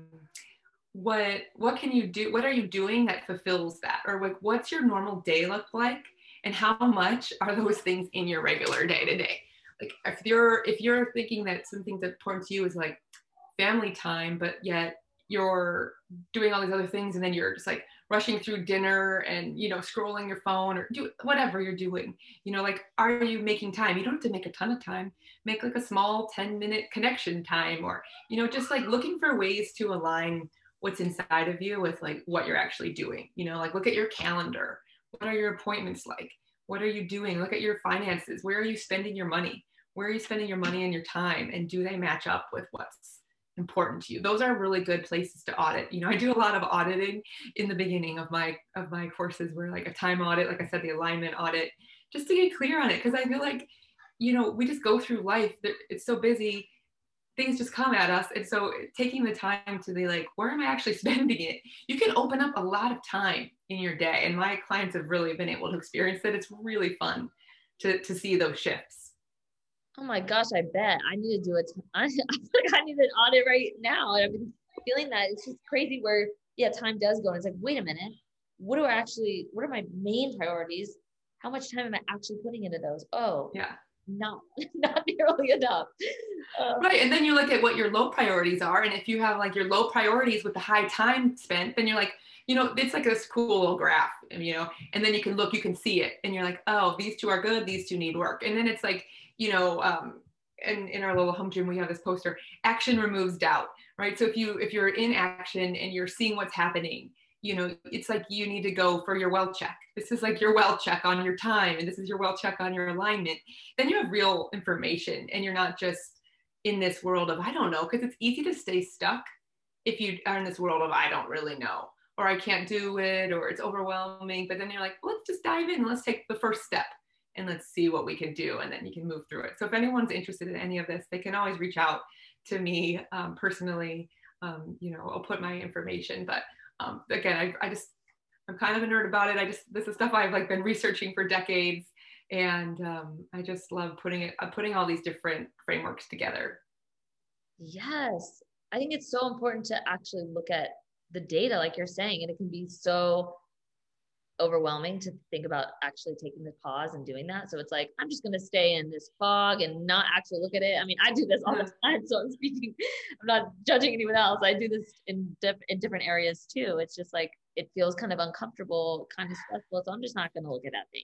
what what can you do? What are you doing that fulfills that, or like what's your normal day look like, and how much are those things in your regular day to day? like if you're if you're thinking that something that's important to you is like family time but yet you're doing all these other things and then you're just like rushing through dinner and you know scrolling your phone or do whatever you're doing you know like are you making time you don't have to make a ton of time make like a small 10 minute connection time or you know just like looking for ways to align what's inside of you with like what you're actually doing you know like look at your calendar. What are your appointments like? What are you doing? Look at your finances. Where are you spending your money? Where are you spending your money and your time? And do they match up with what's important to you? Those are really good places to audit. You know i do a lot of auditing in the beginning of my of my courses where like a time audit like i said the alignment audit just to get clear on it. Because i feel like you know we just go through life. It's so busy things just come at us. And so taking the time to be like, where am I actually [LAUGHS] spending it? You can open up a lot of time in your day. And my clients have really been able to experience that. It's really fun to, to see those shifts. Oh my gosh, I bet I need to do it. [LAUGHS] I feel like I need an audit right now. I've been feeling that it's just crazy where, yeah, time does go. And it's like, wait a minute, what do I actually, what are my main priorities? How much time am I actually putting into those? Oh, yeah not [LAUGHS] not nearly enough. Uh, right and then you look at what your low priorities are and if you have like your low priorities with the high time spent then you're like you know it's like this cool little graph you know and then you can look you can see it and you're like oh these two are good these two need work. And then it's like you know um and in our little home gym we have this poster action removes doubt right? So if you if you're in action and you're seeing what's happening you know, it's like you need to go for your well check. This is like your well check on your time, and this is your well check on your alignment. Then you have real information, and you're not just in this world of I don't know, because it's easy to stay stuck if you are in this world of I don't really know, or I can't do it, or it's overwhelming. But then you're like, let's just dive in. Let's take the first step and let's see what we can do, and then you can move through it. So if anyone's interested in any of this, they can always reach out to me um, personally. Um, you know, I'll put my information, but um, again, I, I just, I'm kind of a nerd about it. I just, this is stuff I've like been researching for decades. And um, I just love putting it, uh, putting all these different frameworks together. Yes. I think it's so important to actually look at the data, like you're saying, and it can be so overwhelming to think about actually taking the pause and doing that. So it's like, I'm just going to stay in this fog and not actually look at it. I mean, I do this all the time. So I'm speaking, [LAUGHS] I'm not judging anyone else. I do this in, diff- in different areas too. It's just like, it feels kind of uncomfortable, kind of stressful. So I'm just not going to look at that thing.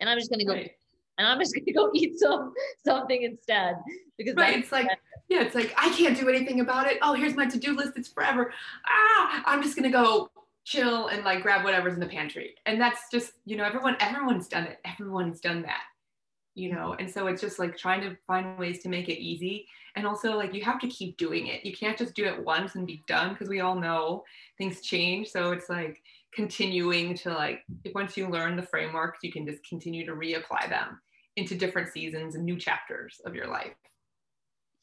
And I'm just going to go, right. and I'm just to go [LAUGHS] eat some, something instead because right. it's like, yeah, it's like, I can't do anything about it. Oh, here's my to-do list. It's forever. Ah, I'm just going to go chill and like grab whatever's in the pantry. And that's just, you know, everyone, everyone's done it. Everyone's done that, you know? And so it's just like trying to find ways to make it easy. And also like you have to keep doing it. You can't just do it once and be done because we all know things change. So it's like continuing to like, once you learn the frameworks, you can just continue to reapply them into different seasons and new chapters of your life.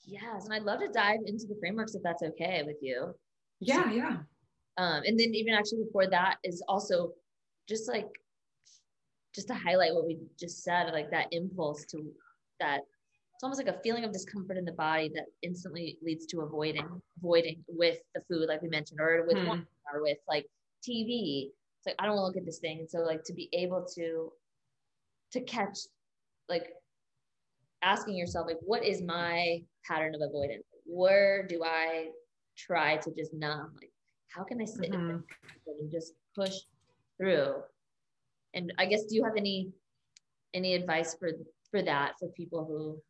Yes. And I'd love to dive into the frameworks if that's okay with you. Yeah, so, yeah um, and then even actually before that is also just like just to highlight what we just said like that impulse to that it's almost like a feeling of discomfort in the body that instantly leads to avoiding avoiding with the food like we mentioned or with hmm. or with like tv it's like i don't want to look at this thing. And so like to be able to to catch like asking yourself like what is my pattern of avoidance? Where do i try to just numb? Like how can I sit mm-hmm. and just push through? And I guess do you have any any advice for for that for people who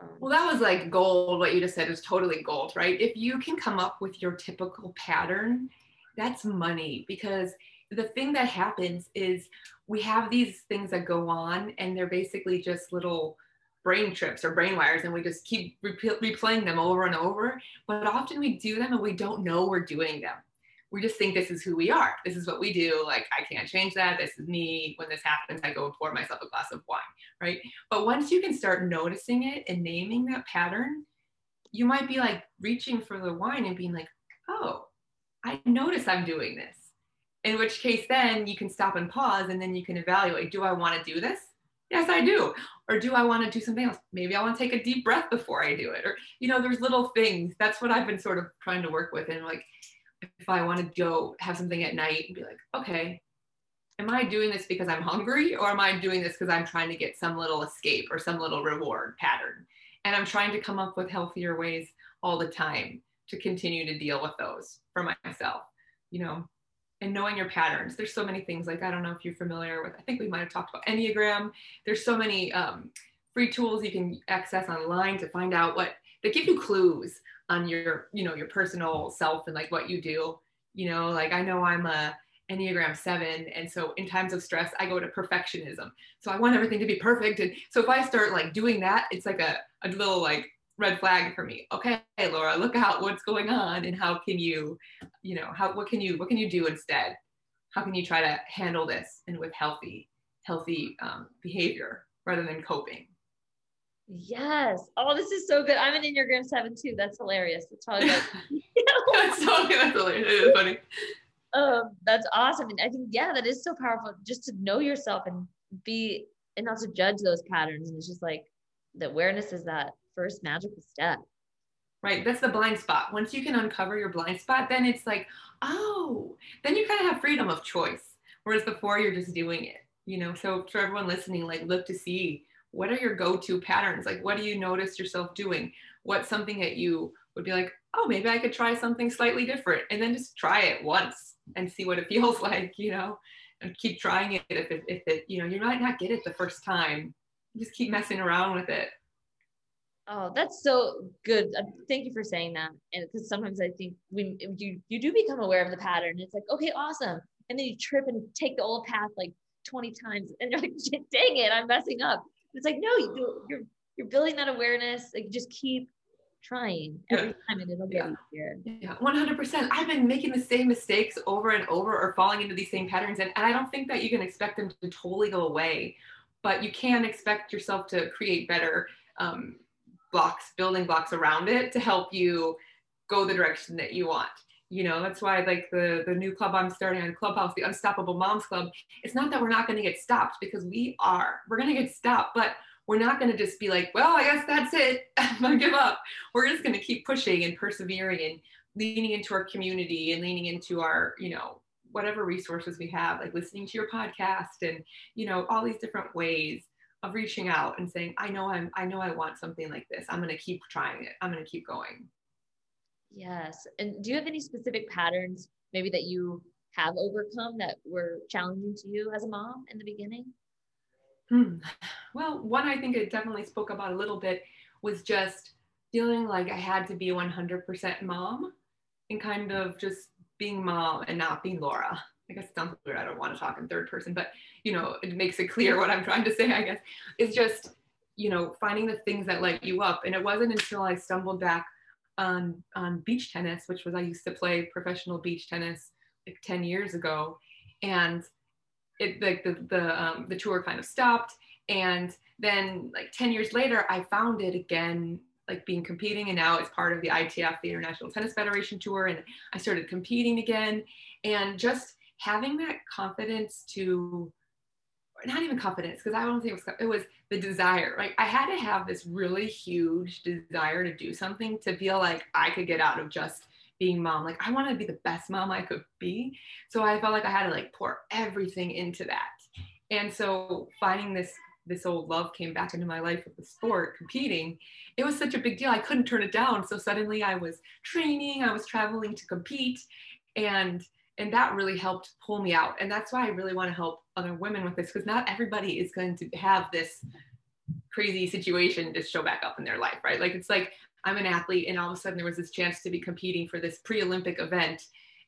um, well, that was like gold. What you just said is totally gold, right? If you can come up with your typical pattern, that's money because the thing that happens is we have these things that go on and they're basically just little brain trips or brain wires and we just keep re- replaying them over and over. But often we do them and we don't know we're doing them we just think this is who we are. This is what we do. Like, I can't change that. This is me. When this happens, I go and pour myself a glass of wine, right? But once you can start noticing it and naming that pattern, you might be like reaching for the wine and being like, oh, I notice I'm doing this. In which case, then you can stop and pause and then you can evaluate do I want to do this? Yes, I do. Or do I want to do something else? Maybe I want to take a deep breath before I do it. Or, you know, there's little things. That's what I've been sort of trying to work with. And like, if I want to go have something at night and be like, okay, am I doing this because I'm hungry or am I doing this because I'm trying to get some little escape or some little reward pattern? And I'm trying to come up with healthier ways all the time to continue to deal with those for myself, you know, and knowing your patterns. There's so many things like, I don't know if you're familiar with, I think we might have talked about Enneagram. There's so many um, free tools you can access online to find out what, they give you clues on your you know your personal self and like what you do you know? Like i know i'm a enneagram 7 and so in times of stress i go to perfectionism. So i want everything to be perfect and so if i start like doing that it's like a, a little like red flag for me. Okay laura look out what's going on and how can you you know how what can you what can you do instead? How can you try to handle this and with healthy healthy um, behavior rather than coping Yes. Oh, this is so good. I'm an Enneagram 7 too. That's hilarious. That's probably [LAUGHS] like, [LAUGHS] that's so that's hilarious. It is funny. Um, that's awesome. And I think, yeah, that is so powerful just to know yourself and be and not to judge those patterns. And it's just like the awareness is that first magical step. Right. That's the blind spot. Once you can uncover your blind spot, then it's like, oh, then you kind of have freedom of choice. Whereas before you're just doing it, you know. So for everyone listening, like look to see what are your go-to patterns? Like what do you notice yourself doing? What's something that you would be like, oh, maybe I could try something slightly different. And then just try it once and see what it [LAUGHS] feels like, you know, and keep trying it if it, if it you know, you might not get it the first time. Just keep messing around with it. Oh, that's so good. Uh, thank you for saying that. And because sometimes I think when you you do become aware of the pattern, it's like, okay, awesome. And then you trip and take the old path like 20 times and you're like, dang it, I'm messing up. It's like, no, you, you're you're building that awareness. Like just keep trying every yeah. time and it'll get yeah. easier. Yeah, 100%. I've been making the same mistakes over and over or falling into these same patterns. And, and I don't think that you can expect them to totally go away, but you can expect yourself to create better um, blocks, building blocks around it to help you go the direction that you want. You know, that's why like the the new club I'm starting on Clubhouse, the Unstoppable Moms Club. It's not that we're not going to get stopped because we are. We're going to get stopped, but we're not going to just be like, well, I guess that's it. I'm going to give up. We're just going to keep pushing and persevering and leaning into our community and leaning into our, you know, whatever resources we have, like listening to your podcast and, you know, all these different ways of reaching out and saying, I know I'm, I know I want something like this. I'm going to keep trying it. I'm going to keep going. Yes. And do you have any specific patterns maybe that you have overcome that were challenging to you as a mom in the beginning? Hmm. Well, one I think it definitely spoke about a little bit was just feeling like I had to be 100% mom and kind of just being mom and not being Laura. I guess it sounds weird. I don't want to talk in third person, but you know, it makes it clear what I'm trying to say, I guess. It's just, you know, finding the things that light you up. And it wasn't until I stumbled back on on beach tennis, which was I used to play professional beach tennis like 10 years ago. And it like the the um, the tour kind of stopped. And then like 10 years later, I found it again like being competing and now it's part of the ITF, the International Tennis Federation Tour. And I started competing again. And just having that confidence to not even confidence because I don't think it was it was the desire. Like I had to have this really huge desire to do something to feel like I could get out of just being mom. Like I want to be the best mom I could be. So I felt like I had to like pour everything into that. And so finding this this old love came back into my life with the sport competing it was such a big deal i couldn't turn it down so suddenly i was training i was traveling to compete and and that really helped pull me out and that's why i really want to help other women with this because not everybody is going to have this crazy situation just show back up in their life right like it's like i'm an athlete and all of a sudden there was this chance to be competing for this pre-olympic event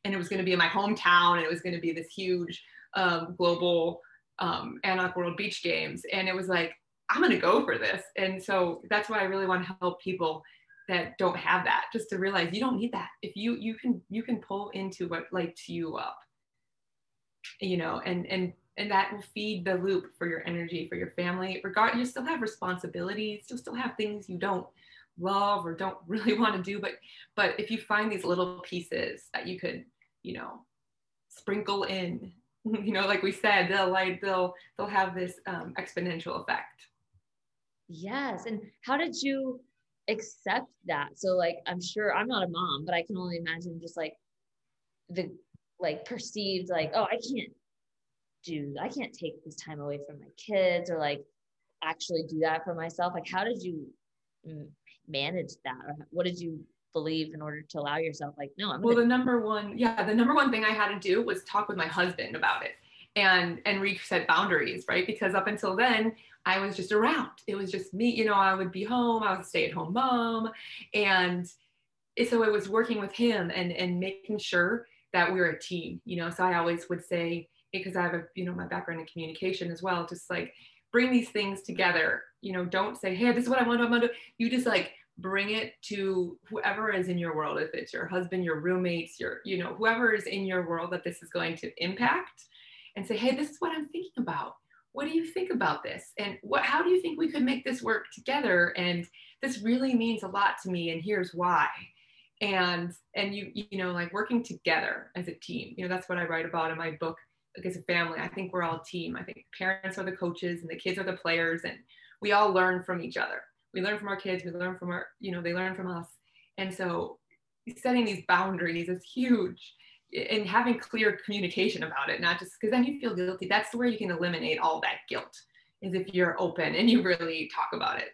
and it was going to be in my hometown and it was going to be this huge um, global um, ANOC World Beach Games. And it was like, I'm going to go for this. And so that's why I really want to help people that don't have that just to realize you don't need that. If you you can you can pull into what lights you up you know and and and that will feed the loop for your energy for your family. Regard you still have responsibilities you still have things you don't love or don't [LAUGHS] really want to do but but if you find these little pieces that you could you know sprinkle in [LAUGHS] you know like we said they'll like they'll they'll have this um, exponential effect. Yes and how did you accept that. So like I'm sure I'm not a mom, but I can only imagine just like the like perceived like, oh, I can't do I can't take this time away from my kids or like actually do that for myself. Like how did you manage that? Or what did you believe in order to allow yourself like no i'm well the number one yeah the number one thing i had to do was talk with my husband about it and and reset boundaries right because up until then I was just around. It was just me, you know, I would be home, I was a stay-at-home mom. And so it was working with him and and making sure that we are a team, you know. So I always would say, because I have a, you know, my background in communication as well, just like bring these things together. You know, don't say, hey, this is what I want to do. You just like bring it to whoever is in your world. If it's your husband, your roommates, your, you know, whoever is in your world that this is going to impact and say, hey, this is what I'm thinking about what do you think about this? And what, how do you think we could make this work together? And this really means a lot to me, and here's why. And and you you know like working together as a team. You know that's what I write about in my book. Like as a family, I think we're all a team. I think parents are the coaches and the kids are the players, and we all learn from each other. We learn from our kids. We learn from our you know they learn from us. And so setting these boundaries is huge and having clear communication about it, not just because then you feel guilty. That's where you can eliminate all that guilt, is if you're open and you really talk about it.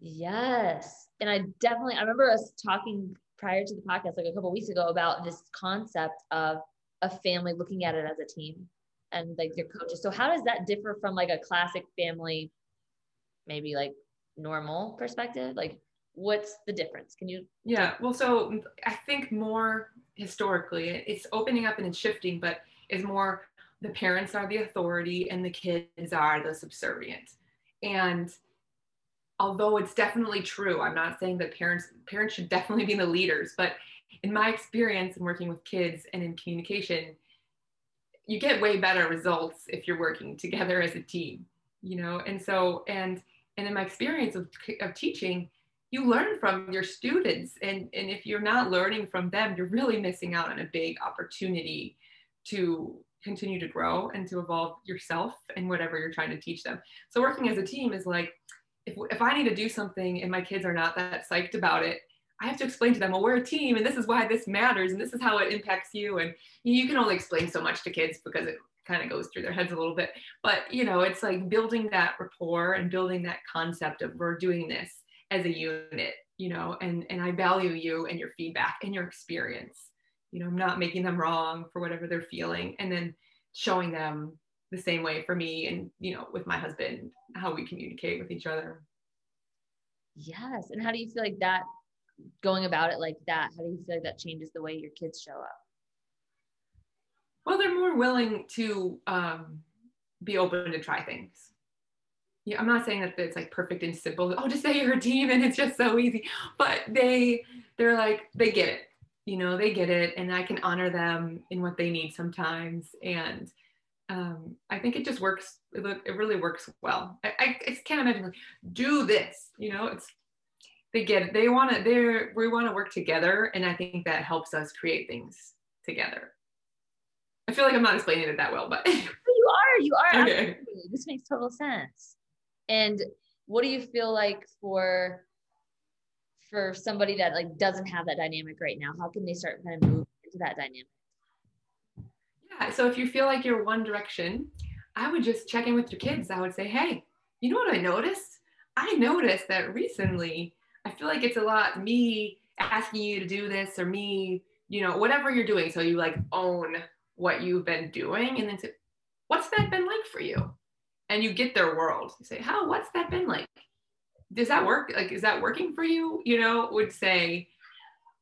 Yes. And I definitely, I remember us talking prior to the podcast, like a couple weeks ago, about this concept of a family looking at it as a team and like your coaches. So, how does that differ from like a classic family, maybe like normal perspective? Like, what's the difference? Can you? Yeah. Well, so I think more historically. It's opening up and it's shifting, but is more the parents are the authority and the kids are the subservient. And although it's definitely true, I'm not saying that parents parents should definitely be the leaders, but in my experience in working with kids and in communication, you get way better results if you're working together as a team, you know? And so and and in my experience of, of teaching, you learn from your students and, and if you're not learning from them you're really missing out on a big opportunity to continue to grow and to evolve yourself and whatever you're trying to teach them. So working as a team is like if, if i need to do something and my kids are not that psyched about it i have to explain to them well we're a team and this is why this matters and this is how it impacts you and you can only explain so much to kids because it kind of goes through their heads a little bit. But you know it's like building that rapport and building that concept of we're doing this as a unit you know and and i value you and your feedback and your experience. You know i'm not making them wrong for whatever they're feeling and then showing them the same way for me and you know with my husband how we communicate with each other. Yes. And how do you feel like that going about it like that how do you feel like that changes the way your kids show up? Well they're more willing to um, be open to try things yeah, I'm not saying that it's like perfect and simple. Oh, just say you're a team and it's just so easy. But they they're like they get it. You know, they get it, and I can honor them in what they need sometimes. And um, I think it just works. It, it really works well. I, I, I can't imagine like do this. You know, it's they get it. They want to. They're we want to work together, and I think that helps us create things together. I feel like I'm not explaining it that well, but [LAUGHS] you are. You are. Okay. This makes total sense. And what do you feel like for for somebody that like doesn't have that dynamic right now? How can they start kind of move into that dynamic? Yeah. So if you feel like you're one direction, I would just check in with your kids. I would say, hey, you know what I noticed? I noticed that recently I feel like it's a lot me asking you to do this or me, you know, whatever you're doing. So you like own what you've been doing and then say, what's that been like for you? And you get their world. You say, how, what's that been like? Does that work? Like, is that working for you? You know, would say,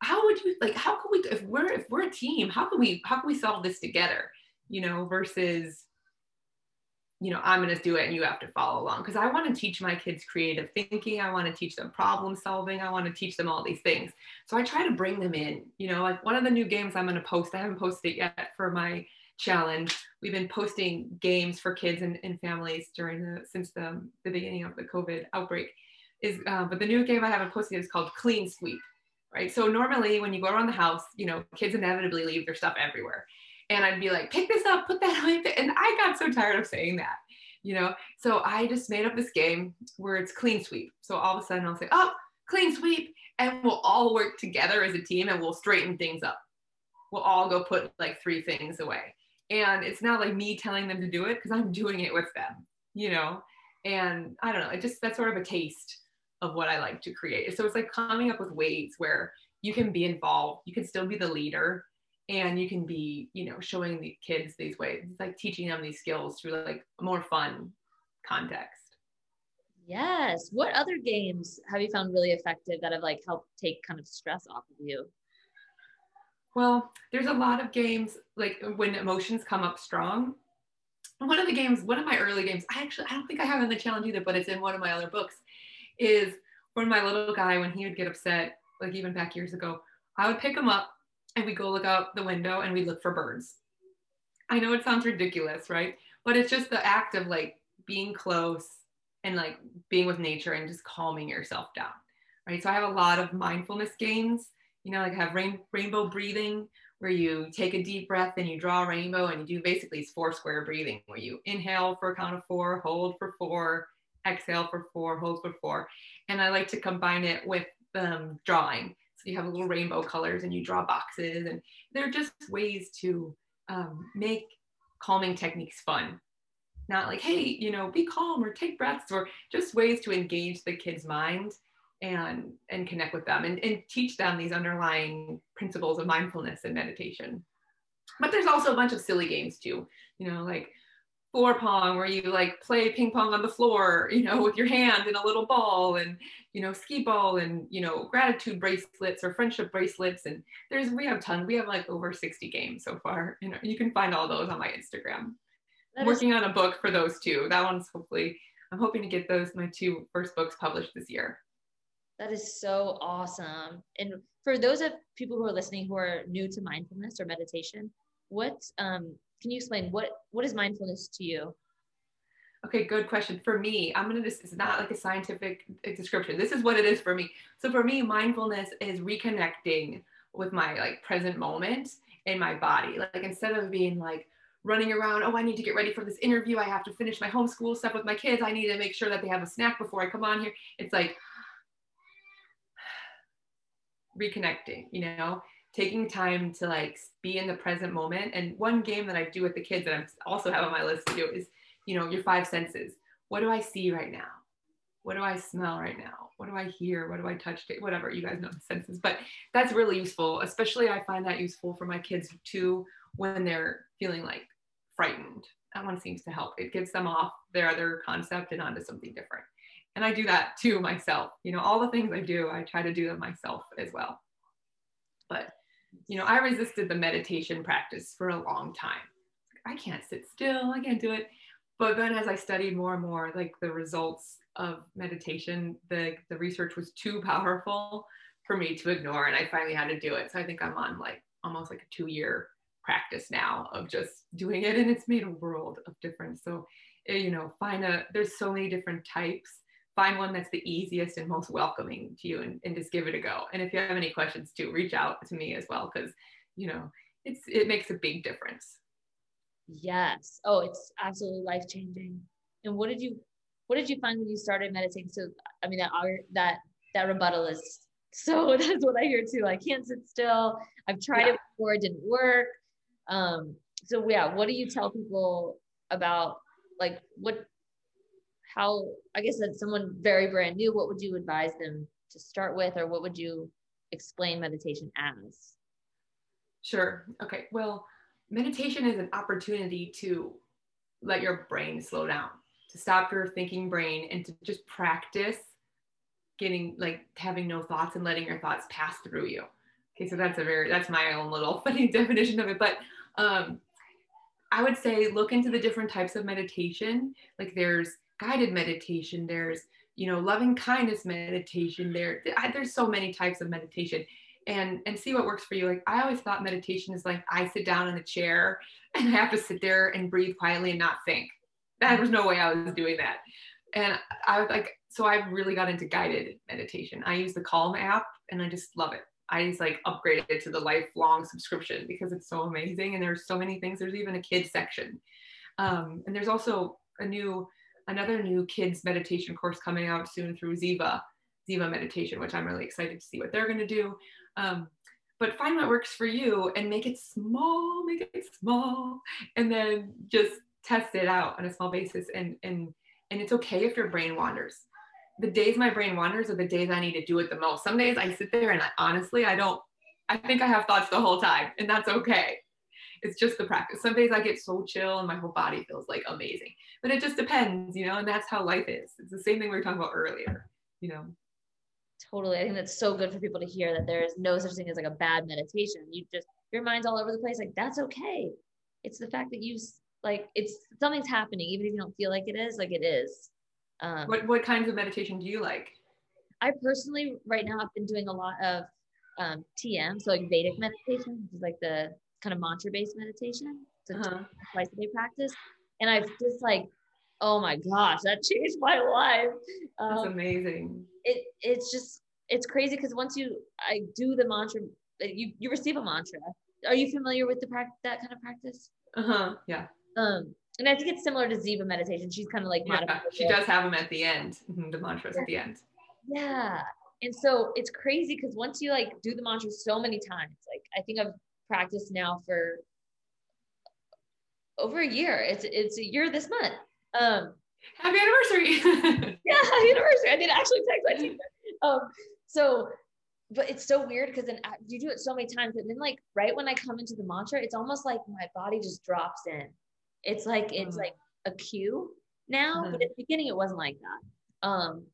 how would you like, how can we, if we're, if we're a team, how can we, how can we solve this together? You know, versus, you know, I'm going to do it and you have to follow along. Cause I want to teach my kids creative thinking. I want to teach them problem solving. I want to teach them all these things. So I try to bring them in, you know, like one of the new games I'm going to post, I haven't posted it yet for my challenge. We've been posting games for kids and, and families during the since the, the beginning of the COVID outbreak. Is uh, but the new game I haven't posted is called Clean Sweep, right? So normally when you go around the house, you know, kids inevitably leave their stuff everywhere, and I'd be like, pick this up, put that away, and I got so tired of saying that, you know. So I just made up this game where it's Clean Sweep. So all of a sudden I'll say, oh, Clean Sweep, and we'll all work together as a team and we'll straighten things up. We'll all go put like three things away and it's not like me telling them to do it because i'm doing it with them you know? And i don't know it just that's sort of a taste of what i like to create. So it's like coming up with ways where you can be involved you can still be the leader and you can be you know showing the kids these ways it's like teaching them these skills through like a more fun context. Yes. What other games have you found really effective that have like helped take kind of stress off of you well, there's a lot of games like when emotions come up strong. One of the games, one of my early games, I actually I don't think I have in the challenge either, but it's in one of my other books, is when my little guy, when he would get upset, like even back years ago, I would pick him up and we'd go look out the window and we look for birds. I know it sounds ridiculous, right? but it's just the act of like being close and like being with nature and just calming yourself down right so i have a lot of mindfulness games you know like have rain, rainbow breathing where you take a deep breath and you draw a rainbow and you do basically it's four square breathing where you inhale for a count of four hold for four exhale for four hold for four. And i like to combine it with um, drawing. So you have little rainbow colors and you draw boxes and they're just ways to um, make calming techniques fun. Not like hey you know be calm or take breaths or just ways to engage the kid's mind and and connect with them and, and teach them these underlying principles of mindfulness and meditation. But there's also a bunch of silly games too you know like floor pong where you like play ping pong on the floor you know with your hand in a little ball and you know skee ball and you know gratitude bracelets or friendship bracelets. And there's we have tons we have like over 60 games so far. You know you can find all those on my instagram. I'm working on a book for those two that one's hopefully i'm hoping to get those my two first books published this year that is so awesome and for those of people who are listening who are new to mindfulness or meditation what um, can you explain what what is mindfulness to you? Okay, good question. For me, I'm gonna just it's not like a scientific description. This is what it is for me. So for me, mindfulness is reconnecting with my like present moment in my body. Like instead of being like running around, oh, I need to get ready for this interview. I have to finish my homeschool stuff with my kids. I need to make sure that they have a snack before I come on here. It's like reconnecting, you know, taking time to like be in the present moment. And one game that I do with the kids that I also have on my list to do is, you know, your five senses. What do I see right now? What do I smell right now? What do I hear? What do I touch? Whatever, you guys know the senses. But that's really useful. Especially, I find that useful for my kids too when they're feeling like frightened. That one seems to help. It gets them off their other concept and onto something different. And I do that too myself. You know, all the things I do, I try to do them myself as well. But you know, I resisted the meditation practice for a long time. I can't sit still, I can't do it. But then as I studied more and more, like the results of meditation, the, the research was too powerful for me to ignore. And I finally had to do it. So I think I'm on like almost like a two year practice now of just doing it. And it's made a world of difference. So, eh, you know, find a, there's so many different types find one that's the easiest and most welcoming to you and, and just give it a go. And if you have any questions too, reach out to me as well because you know it's it makes a big difference. Yes. Oh, it's absolutely life changing. And what did you what did you find when you started meditating? So I mean that that that rebuttal is so [LAUGHS] that's what I hear too. I can't sit still. I've tried yeah. it before, it didn't work. Um, so yeah, what do you tell people about like what how i guess that someone very brand new what would you advise them to start with or what would you explain meditation as? Sure. Okay. Well meditation is an opportunity to let your brain slow down to stop your thinking brain and to just practice getting like having no thoughts and letting your thoughts pass through you. Okay so that's a very that's my own little [LAUGHS] funny definition of it but um i would say look into the different types of meditation. Like there's guided meditation there's you know loving kindness meditation there there's so many types of meditation. And and see what works for you. Like i always thought meditation is like i sit down in a chair [LAUGHS] and i have to sit there and breathe quietly and not think. There was no way i was doing that. And i was like so i really got into guided meditation. I use the calm app and i just love it. I just like upgraded to the lifelong subscription because it's so amazing and there's so many things. There's even a kids section. Um, and there's also a new another new kids meditation course coming out soon through Ziva, Ziva Meditation, which I'm really excited to see what they're going to do. Um, but find what works for you and make it small, make it small, and then just test it out on a small basis. And and and it's okay if your brain wanders. The days my brain wanders are the days I need to do it the most. Some days I sit there and I, honestly I don't. I think I have thoughts the whole time, and that's okay it's just the practice. Some days I get so chill and my whole body feels like amazing, but it just depends, you know, and that's how life is. It's the same thing we were talking about earlier, you know. Totally. I think that's so good for people to hear that there is no such thing as like a bad meditation. You just, your mind's all over the place. Like, that's okay. It's the fact that you, like, it's something's happening, even if you don't feel like it is, like, it is. Um, what, what kinds of meditation do you like? I personally, right now, I've been doing a lot of um, TM, so like Vedic meditation, which is like the kind of mantra based meditation. It's a uh-huh. twice a day practice. And I've just like, oh my gosh, that [LAUGHS] changed my life. Um, That's amazing. It it's just it's crazy because once you I do the mantra, you you receive a mantra. Are you familiar with the practice that kind of practice? Uh huh. Yeah. Um, and I think it's similar to Ziva meditation. She's kind of like yeah, she does have them at the end. Mm-hmm, the mantras yeah. at the end. Yeah. And so it's crazy because once you like do the mantra so many times, like I think I've practiced now for over a year. It's it's a year this month. Um Happy anniversary. [LAUGHS] yeah, happy anniversary. I did actually text my team. Um, so but it's so weird because then you do it so many times and then like right when I come into the mantra, it's almost like my body just drops in. It's like it's mm. like a cue now, mm-hmm. but at the beginning it wasn't like that. Um,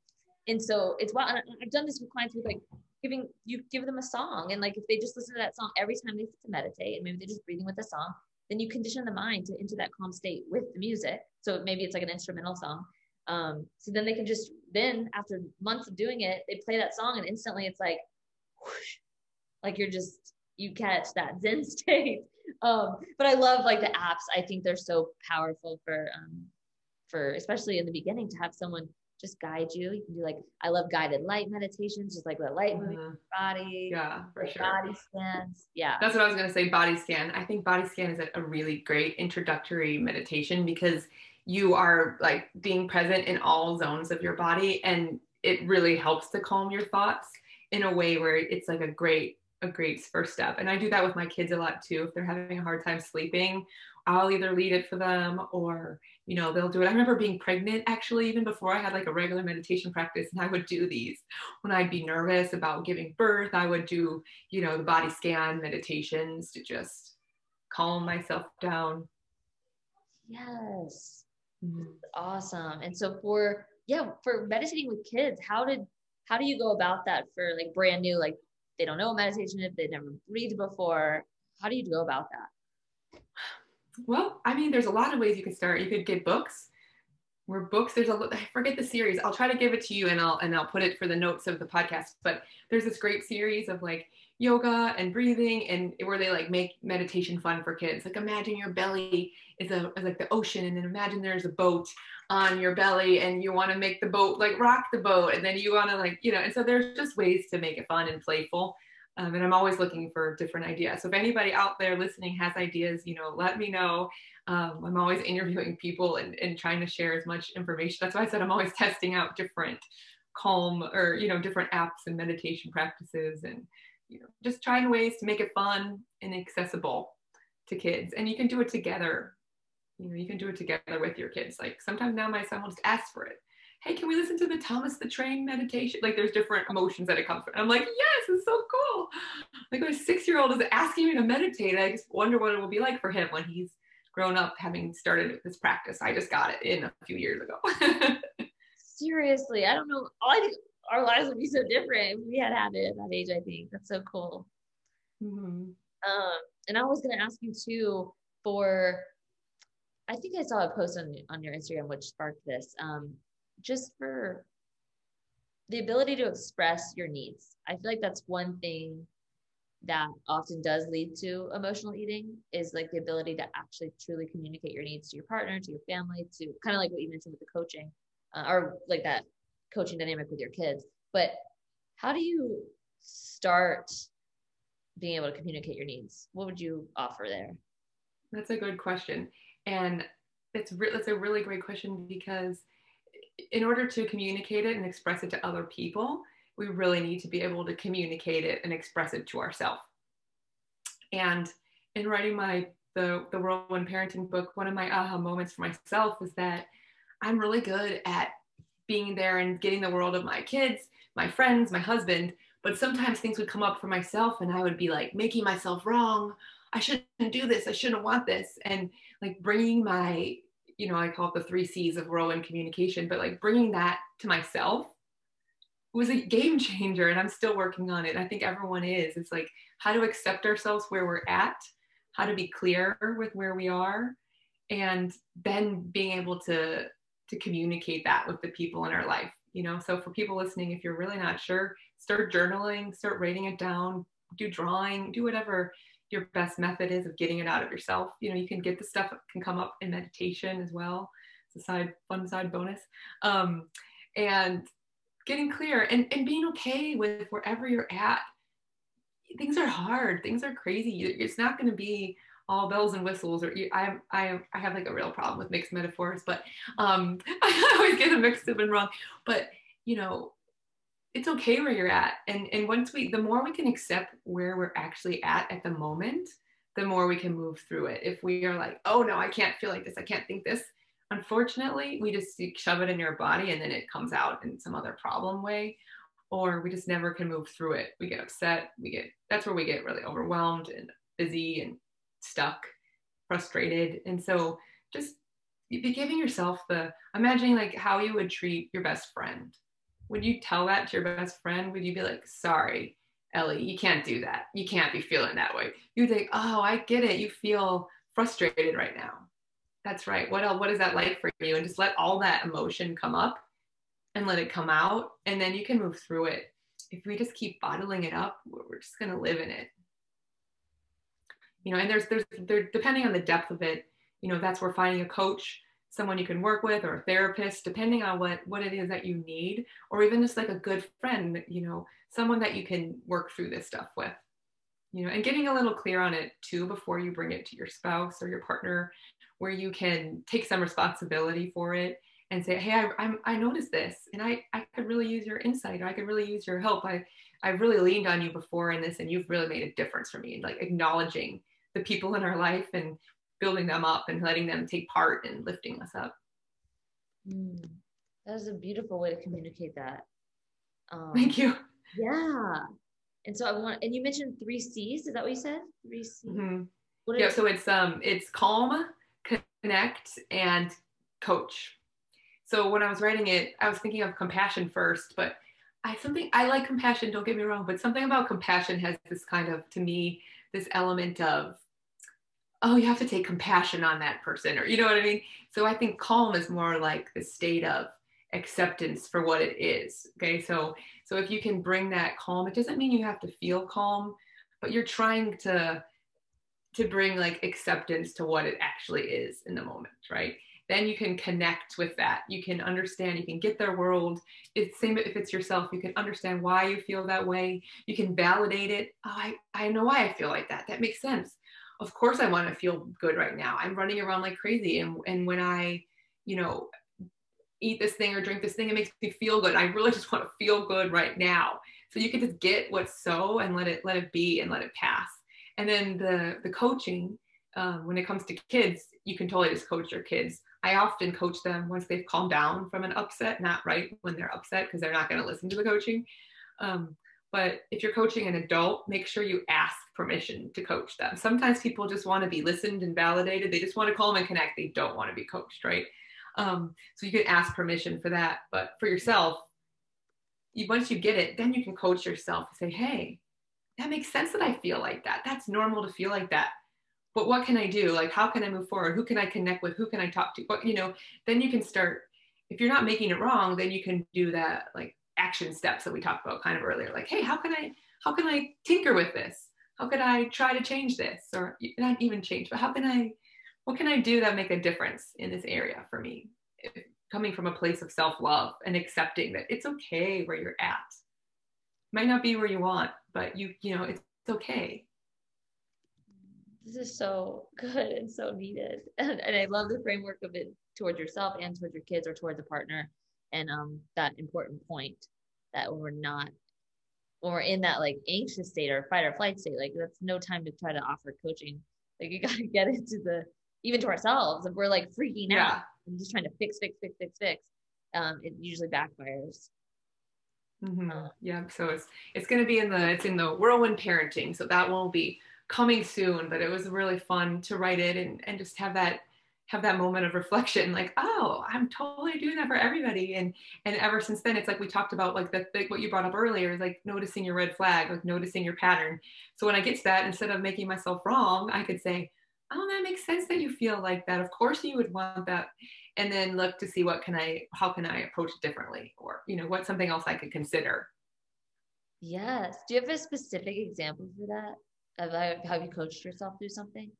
and so it's why I've done this with clients with like giving you give them a song and like if they just listen to that song every time they sit to meditate and maybe they're just breathing with the song, then you condition the mind to into that calm state with the music. So maybe it's like an instrumental song. Um, so then they can just then after months of doing it, they play that song and instantly it's like whoosh, like you're just you catch that zen [LAUGHS] state um, but I love like the apps. I think they're so powerful for um, for especially in the beginning to have someone just guide you. You can do like I love guided light meditations, just like let light mm-hmm. move your body. Yeah, for sure. Body scans. Yeah. That's what I was gonna say. Body scan. I think body scan is a, a really great introductory meditation because you are like being present in all zones of your body and it really helps to calm your thoughts in a way where it's like a great a great first step. And I do that with my kids a lot too. If they're having a hard time sleeping, I'll either lead it for them or, you know, they'll do it. I remember being pregnant actually, even before I had like a regular meditation practice, and I would do these when I'd be nervous about giving birth. I would do, you know, the body scan meditations to just calm myself down. Yes. Mm-hmm. Awesome. And so for, yeah, for meditating with kids, how did, how do you go about that for like brand new, like they don't know meditation if they've never breathed before how do you go about that well i mean there's a lot of ways you could start. You could get books. Where books. There's a i forget the series. I'll try to give it to you and i'll and i'll put it for the notes of the podcast. But there's this great series of like yoga and breathing and where they like make meditation fun for kids. Like imagine your belly is a is like the ocean and then imagine there's a boat on your belly and you want to make the boat like rock the boat and then you want to like you know and so there's just ways to make it fun and playful um, and i'm always looking for different ideas. So if anybody out there listening has ideas you know let me know. Um, i'm always interviewing people and, and trying to share as much information. That's why i said i'm always [LAUGHS] testing out different calm or you know different apps and meditation practices and you know just trying ways to make it fun and accessible to kids. And you can do it together. You know you can do it together with your kids. Like sometimes now my son will just ask for it hey can we listen to the thomas the train meditation? Like there's different emotions that it comes from. And i'm like yes it's so cool. Like my six year old is asking me to meditate i just wonder what it will be like for him when he's grown up having started this practice. I just got it in a few years ago. [LAUGHS] Seriously i don't know. I think our lives would be so different if we had had it at that age i think. That's so cool. Mm-hmm. um, and i was going to ask you too for I think I saw a post on on your Instagram which sparked this. Um, just for the ability to express your needs. I feel like that's one thing that often does lead to emotional eating is like the ability to actually truly communicate your needs to your partner, to your family, to kind of like what you mentioned with the coaching, uh, or like that coaching dynamic with your kids. But how do you start being able to communicate your needs? What would you offer there? That's a good question. And it's re- that's a really great question because in order to communicate it and express it to other people, we really need to be able to communicate it and express it to ourselves. And in writing my the the whirlwind parenting book, one of my aha moments for myself was that I'm really good at being there and getting the world of my kids, my friends, my husband. But sometimes things would come up for myself, and I would be like making myself wrong. I shouldn't do this. I shouldn't want this. And like bringing my, you know, I call it the three C's of whirlwind communication, but like bringing that to myself was a game changer. And I'm still working on it. I think everyone is. It's like how to accept ourselves where we're at, how to be clear with where we are, and then being able to to communicate that with the people in our life. You know, so for people listening, if you're really not sure, start journaling, start writing it down, do drawing, do whatever your best method is of getting it out of yourself. You know, you can get the stuff can come up in meditation as well. It's a side fun side bonus. Um, and getting clear and, and being okay with wherever you're at. Things are hard. Things are crazy. It's not going to be all bells and whistles or I, I, I have like a real problem with mixed metaphors, but um, [LAUGHS] I always get them mixed up and wrong. But, you know, it's okay where you're at. And, and once we, the more we can accept where we're actually at at the moment, the more we can move through it. If we are like, oh no, I can't feel like this, I can't think this. Unfortunately, we just shove it in your body and then it comes out in some other problem way, or we just never can move through it. We get upset. We get, that's where we get really overwhelmed and busy and stuck, frustrated. And so just be giving yourself the, imagining like how you would treat your best friend would you tell that to your best friend? Would you be like, sorry, Ellie, you can't do that. You can't be feeling that way. You'd think, oh, I get it. You feel frustrated right now. That's right. What else, what is that like for you? And just let all that emotion come up and let it come out. And then you can move through it. If we just keep bottling it up, we're just gonna live in it. You know, and there's there's there depending on the depth of it, you know, that's where finding a coach someone you can work with or a therapist depending on what what it is that you need or even just like a good friend you know someone that you can work through this stuff with. You know and getting a little clear on it too before you bring it to your spouse or your partner where you can take some responsibility for it and say hey i I'm, i noticed this and i i could really use your insight or i could really use your help. I i've really leaned on you before in this and you've really made a difference for me like acknowledging the people in our life and building them up and letting them take part in lifting us up. Mm, that is a beautiful way to communicate that. Um, Thank you. Yeah. And so I want, and you mentioned three C's. Is that what you said? Three C's. Mm-hmm. Yeah. So it's um, it's calm, connect, and coach. So when I was writing it, I was thinking of compassion first, but I something I like compassion. Don't get me wrong, but something about compassion has this kind of, to me, this element of oh, you have to take compassion on that person, or you know what I mean? So I think calm is more like the state of acceptance for what it is. Okay. So so if you can bring that calm, it doesn't mean you have to feel calm, but you're trying to to bring like acceptance to what it actually is in the moment, right? Then you can connect with that. You can understand, you can get their world. It's same if it's yourself, you can understand why you feel that way. You can validate it. Oh, I, I know why I feel like that. That makes sense of course I want to feel good right now. I'm running around like crazy. And, and when I, you know, eat this thing or drink this thing, it makes me feel good. I really [LAUGHS] just want to feel good right now. So you can just get what's so and let it, let it be and let it pass. And then the, the coaching, um, when it comes to kids, you can totally just coach your kids. I often coach them once they've calmed down from an upset, not right when they're upset because they're not going to listen to the coaching. Um, but if you're coaching an adult, make sure you ask permission to coach them. Sometimes people just want to be listened and validated. They just want to call them and connect. They don't want to be coached, right? Um, so you can ask permission for that. But for yourself, you, once you get it, then you can coach yourself and say, hey, that makes sense that I feel like that. That's normal to feel like that. But what can I do? Like, how can I move forward? Who can I connect with? Who can I talk to? What, you know, then you can start. If you're not making it wrong, then you can do that like action steps that we talked about kind of earlier like hey how can i how can i tinker with this? How could i try to change this? Or not even change but how can i what can i do that make a difference in this area for me? Coming from a place of self-love and accepting that it's okay where you're at. Might not be where you want but you you know it's, it's okay. This is so good and so needed. And, [LAUGHS] and i love the framework of it towards yourself and towards your kids or towards a partner and um that important point that when we're not when we're in that like anxious state or fight or flight state like that's no time to try to offer coaching like you [LAUGHS] got to get into the even to ourselves if we're like freaking yeah. out and just trying to fix fix fix fix fix um it usually backfires mm-hmm. uh, yeah so it's it's going to be in the it's in the whirlwind parenting so that won't be coming soon but it was really fun to write it and and just have that have that moment of reflection like oh i'm totally doing that for everybody. And and ever since then it's like we talked about like the, the what you brought up earlier is like noticing your red flag like noticing your pattern. So when i get to that instead of making myself wrong i could say oh that makes sense that you feel like that. Of course you would want that. And then look to see what can i how can i approach it differently or you know what's something else i could consider. Yes. Do you have a specific example for that Have, have you coached yourself through something?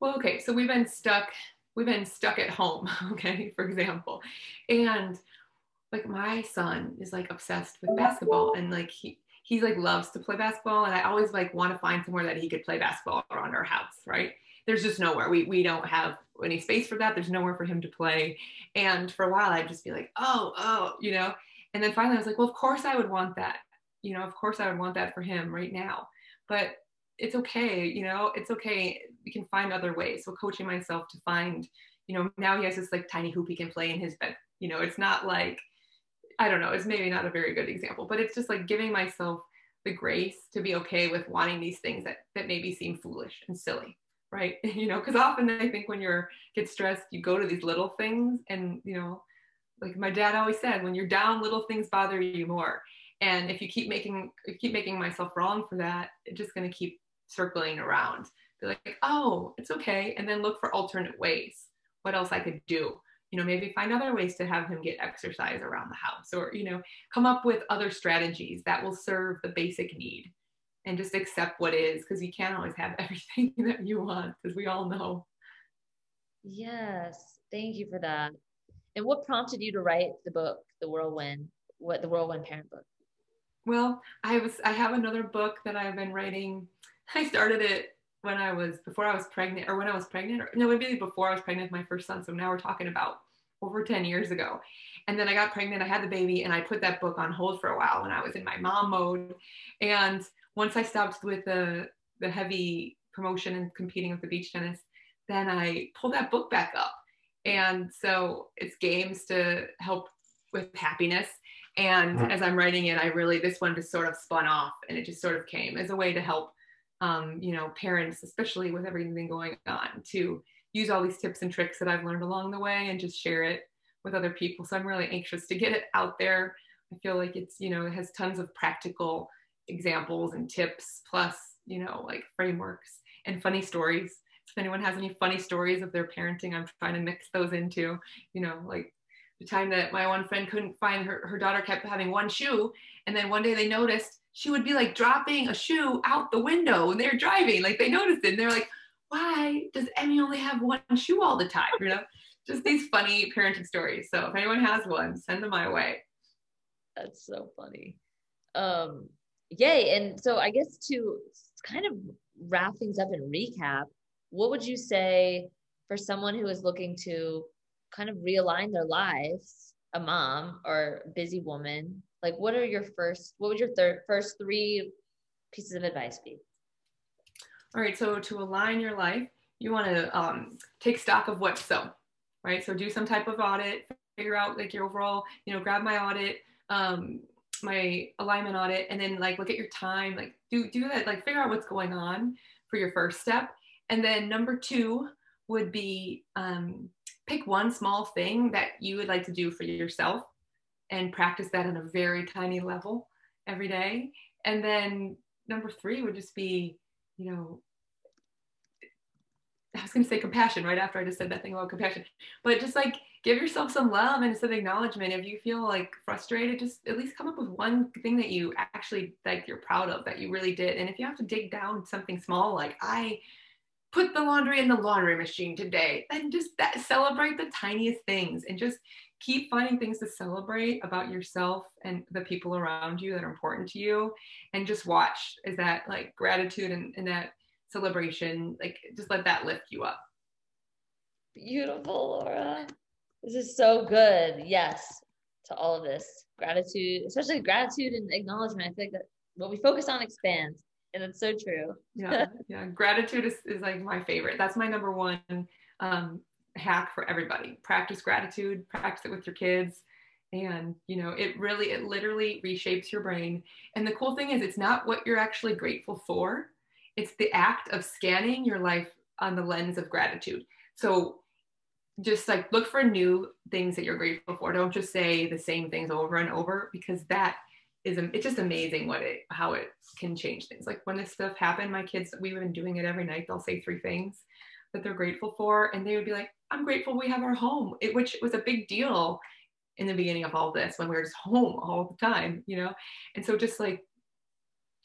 Well, okay, so we've been stuck. We've been stuck at home, [LAUGHS] okay, for example, and like my son is like obsessed with basketball, and like he he like loves to play basketball, and I always like want to find somewhere that he could play basketball around our house, right? There's just nowhere. We we don't have any space for that. There's nowhere for him to play, and for a while I'd just be like, oh, oh, you know, and then finally I was like, well, of course I would want that you know, of course I would want that for him right now. But it's okay, you know, it's okay. We can find other ways. So coaching myself to find, you know, now he has this like tiny hoop he can play in his bed. You know, it's not like I don't know, it's maybe not a very good example, but it's just like giving myself the grace to be okay with wanting these things that that maybe seem foolish and silly right [LAUGHS] you know because often i think when you're get stressed you go to these little things and you know like my dad always said when you're down little things bother you more and if you keep making keep making myself wrong for that it's just going to keep circling around be like oh it's okay and then look for alternate ways. What else i could do? You know maybe find other ways to have him get exercise around the house or you know come up with other strategies that will serve the basic need and just accept what is because you can't always have [LAUGHS] everything that you want as we all know. Yes thank you for that. And what prompted you to write the book the whirlwind what the whirlwind parent book? Well, I was I have another book that I've been writing. I started it when I was before I was pregnant or when I was pregnant or no, maybe before I was pregnant with my first son. So now we're talking about over 10 years ago. And then I got pregnant, I had the baby, and I put that book on hold for a while when I was in my mom mode. And once I stopped with the the heavy promotion and competing with the beach tennis, then I pulled that book back up. And so it's games to help with happiness and mm-hmm. as I'm writing it, I really, this one just sort of spun off and it just sort of came as a way to help, um, you know, parents, especially with everything going on, to use all these tips and tricks that I've learned along the way and just share it with other people. So I'm really anxious to get it out there. I feel like it's, you know, it has tons of practical examples and tips, plus, you know, like frameworks and funny stories. If anyone has any funny stories of their parenting, I'm trying to mix those into, you know, like the time that my one friend couldn't find her, her daughter kept having one shoe. And then one day they noticed she would be like dropping a shoe out the window when they're driving. Like they noticed it and they're like, why does Emmy only have one shoe all the time? You know, just these funny parenting stories. So if anyone has one, send them my way. That's so funny. Um, yay. And so I guess to kind of wrap things up and recap, what would you say for someone who is looking to kind of realign their lives, a mom or busy woman, like what are your first, what would your third, first three pieces of advice be? All right, so to align your life, you want to um, take stock of what's so, right? So do some type of audit, figure out like your overall, you know, grab my audit, um, my alignment audit, and then like look at your time, like do do that, like figure out what's going on for your first step, and then number two would be um, pick one small thing that you would like to do for yourself and practice that on a very tiny level every day. And then number three would just be, you know, I was going to say compassion right after I just said that thing about compassion, but just like give yourself some love and some acknowledgement. If you feel like frustrated, just at least come up with one thing that you actually like you're proud of that you really did. And if you have to dig down something small, like I put the laundry in the laundry machine today and just that, celebrate the tiniest things and just keep finding things to celebrate about yourself and the people around you that are important to you and just watch is that like gratitude and, and that celebration like just let that lift you up beautiful laura this is so good yes to all of this gratitude especially gratitude and acknowledgement i think that what we focus on expands and it's so true. yeah, [LAUGHS] yeah. Gratitude is, is like my favorite. That's my number one um, hack for everybody. Practice gratitude. Practice it with your kids, and you know, it really, it literally reshapes your brain. And the cool thing is, it's not what you're actually grateful for. It's the act of scanning your life on the lens of gratitude. So just like look for new things that you're grateful for. Don't just say the same things over and over because that is it's just amazing what it how it can change things. Like when this stuff happened, my kids we've been doing it every night. They'll say three things that they're grateful for, and they would be like, "I'm grateful we have our home," it, which was a big deal in the beginning of all this when we were just home all the time, you know. And so just like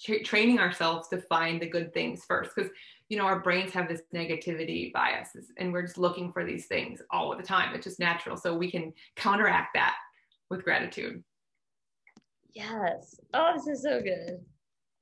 tra- training ourselves to find the good things first because you know our brains have this negativity biases and we're just looking for these things all the time. It's just natural. So we can counteract that with gratitude. Yes. Oh this is so good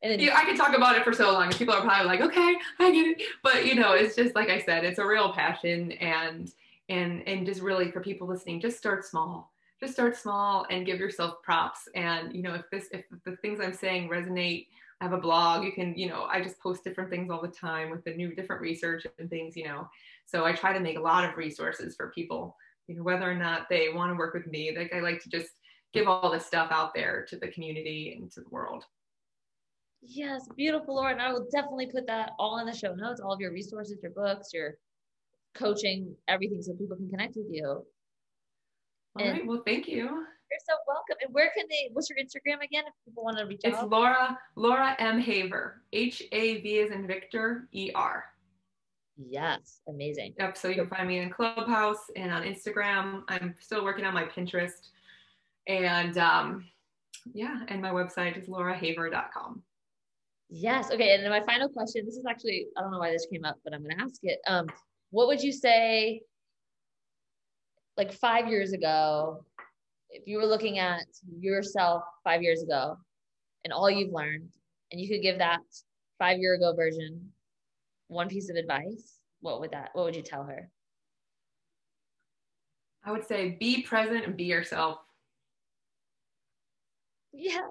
and yeah, I could talk about it for so long, and people are probably like, "Okay, I get it," but you know, it's just like I said, it's a real passion, and and and just really for people listening, just start small just start small and give yourself props. And, you know, if this, if the things I'm saying resonate, I have a blog, you can, you know, I just post different things all the time with the new different research and things, you know. So I try to make a lot of resources for people, you know, whether or not they want to work with me. Like I like to just give all this stuff out there to the community and to the world. Yes, beautiful, Lauren. I will definitely put that all in the show notes, all of your resources, your books, your coaching, everything, so people can connect with you. All and right. Well, thank you. You're so welcome. And where can they? What's your Instagram again? If people want to reach it's out. It's Laura Laura M Haver. H A V is in Victor E R. Yes, amazing. Yep. So you can find me in Clubhouse and on Instagram. I'm still working on my Pinterest, and um, yeah, and my website is laurahaver.com. Yes. Okay. And then my final question. This is actually I don't know why this came up, but I'm going to ask it. Um, what would you say like five years ago, if you were looking at yourself five years ago and all you've learned, and you could give that five year ago version one piece of advice, what would that, what would you tell her? I would say be present and be yourself. Yeah.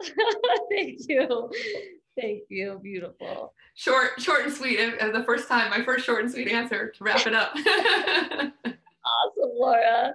[LAUGHS] Thank you. Thank you. Beautiful. Short, short and sweet. The first time, my first short and sweet answer to wrap it up. [LAUGHS] awesome, Laura.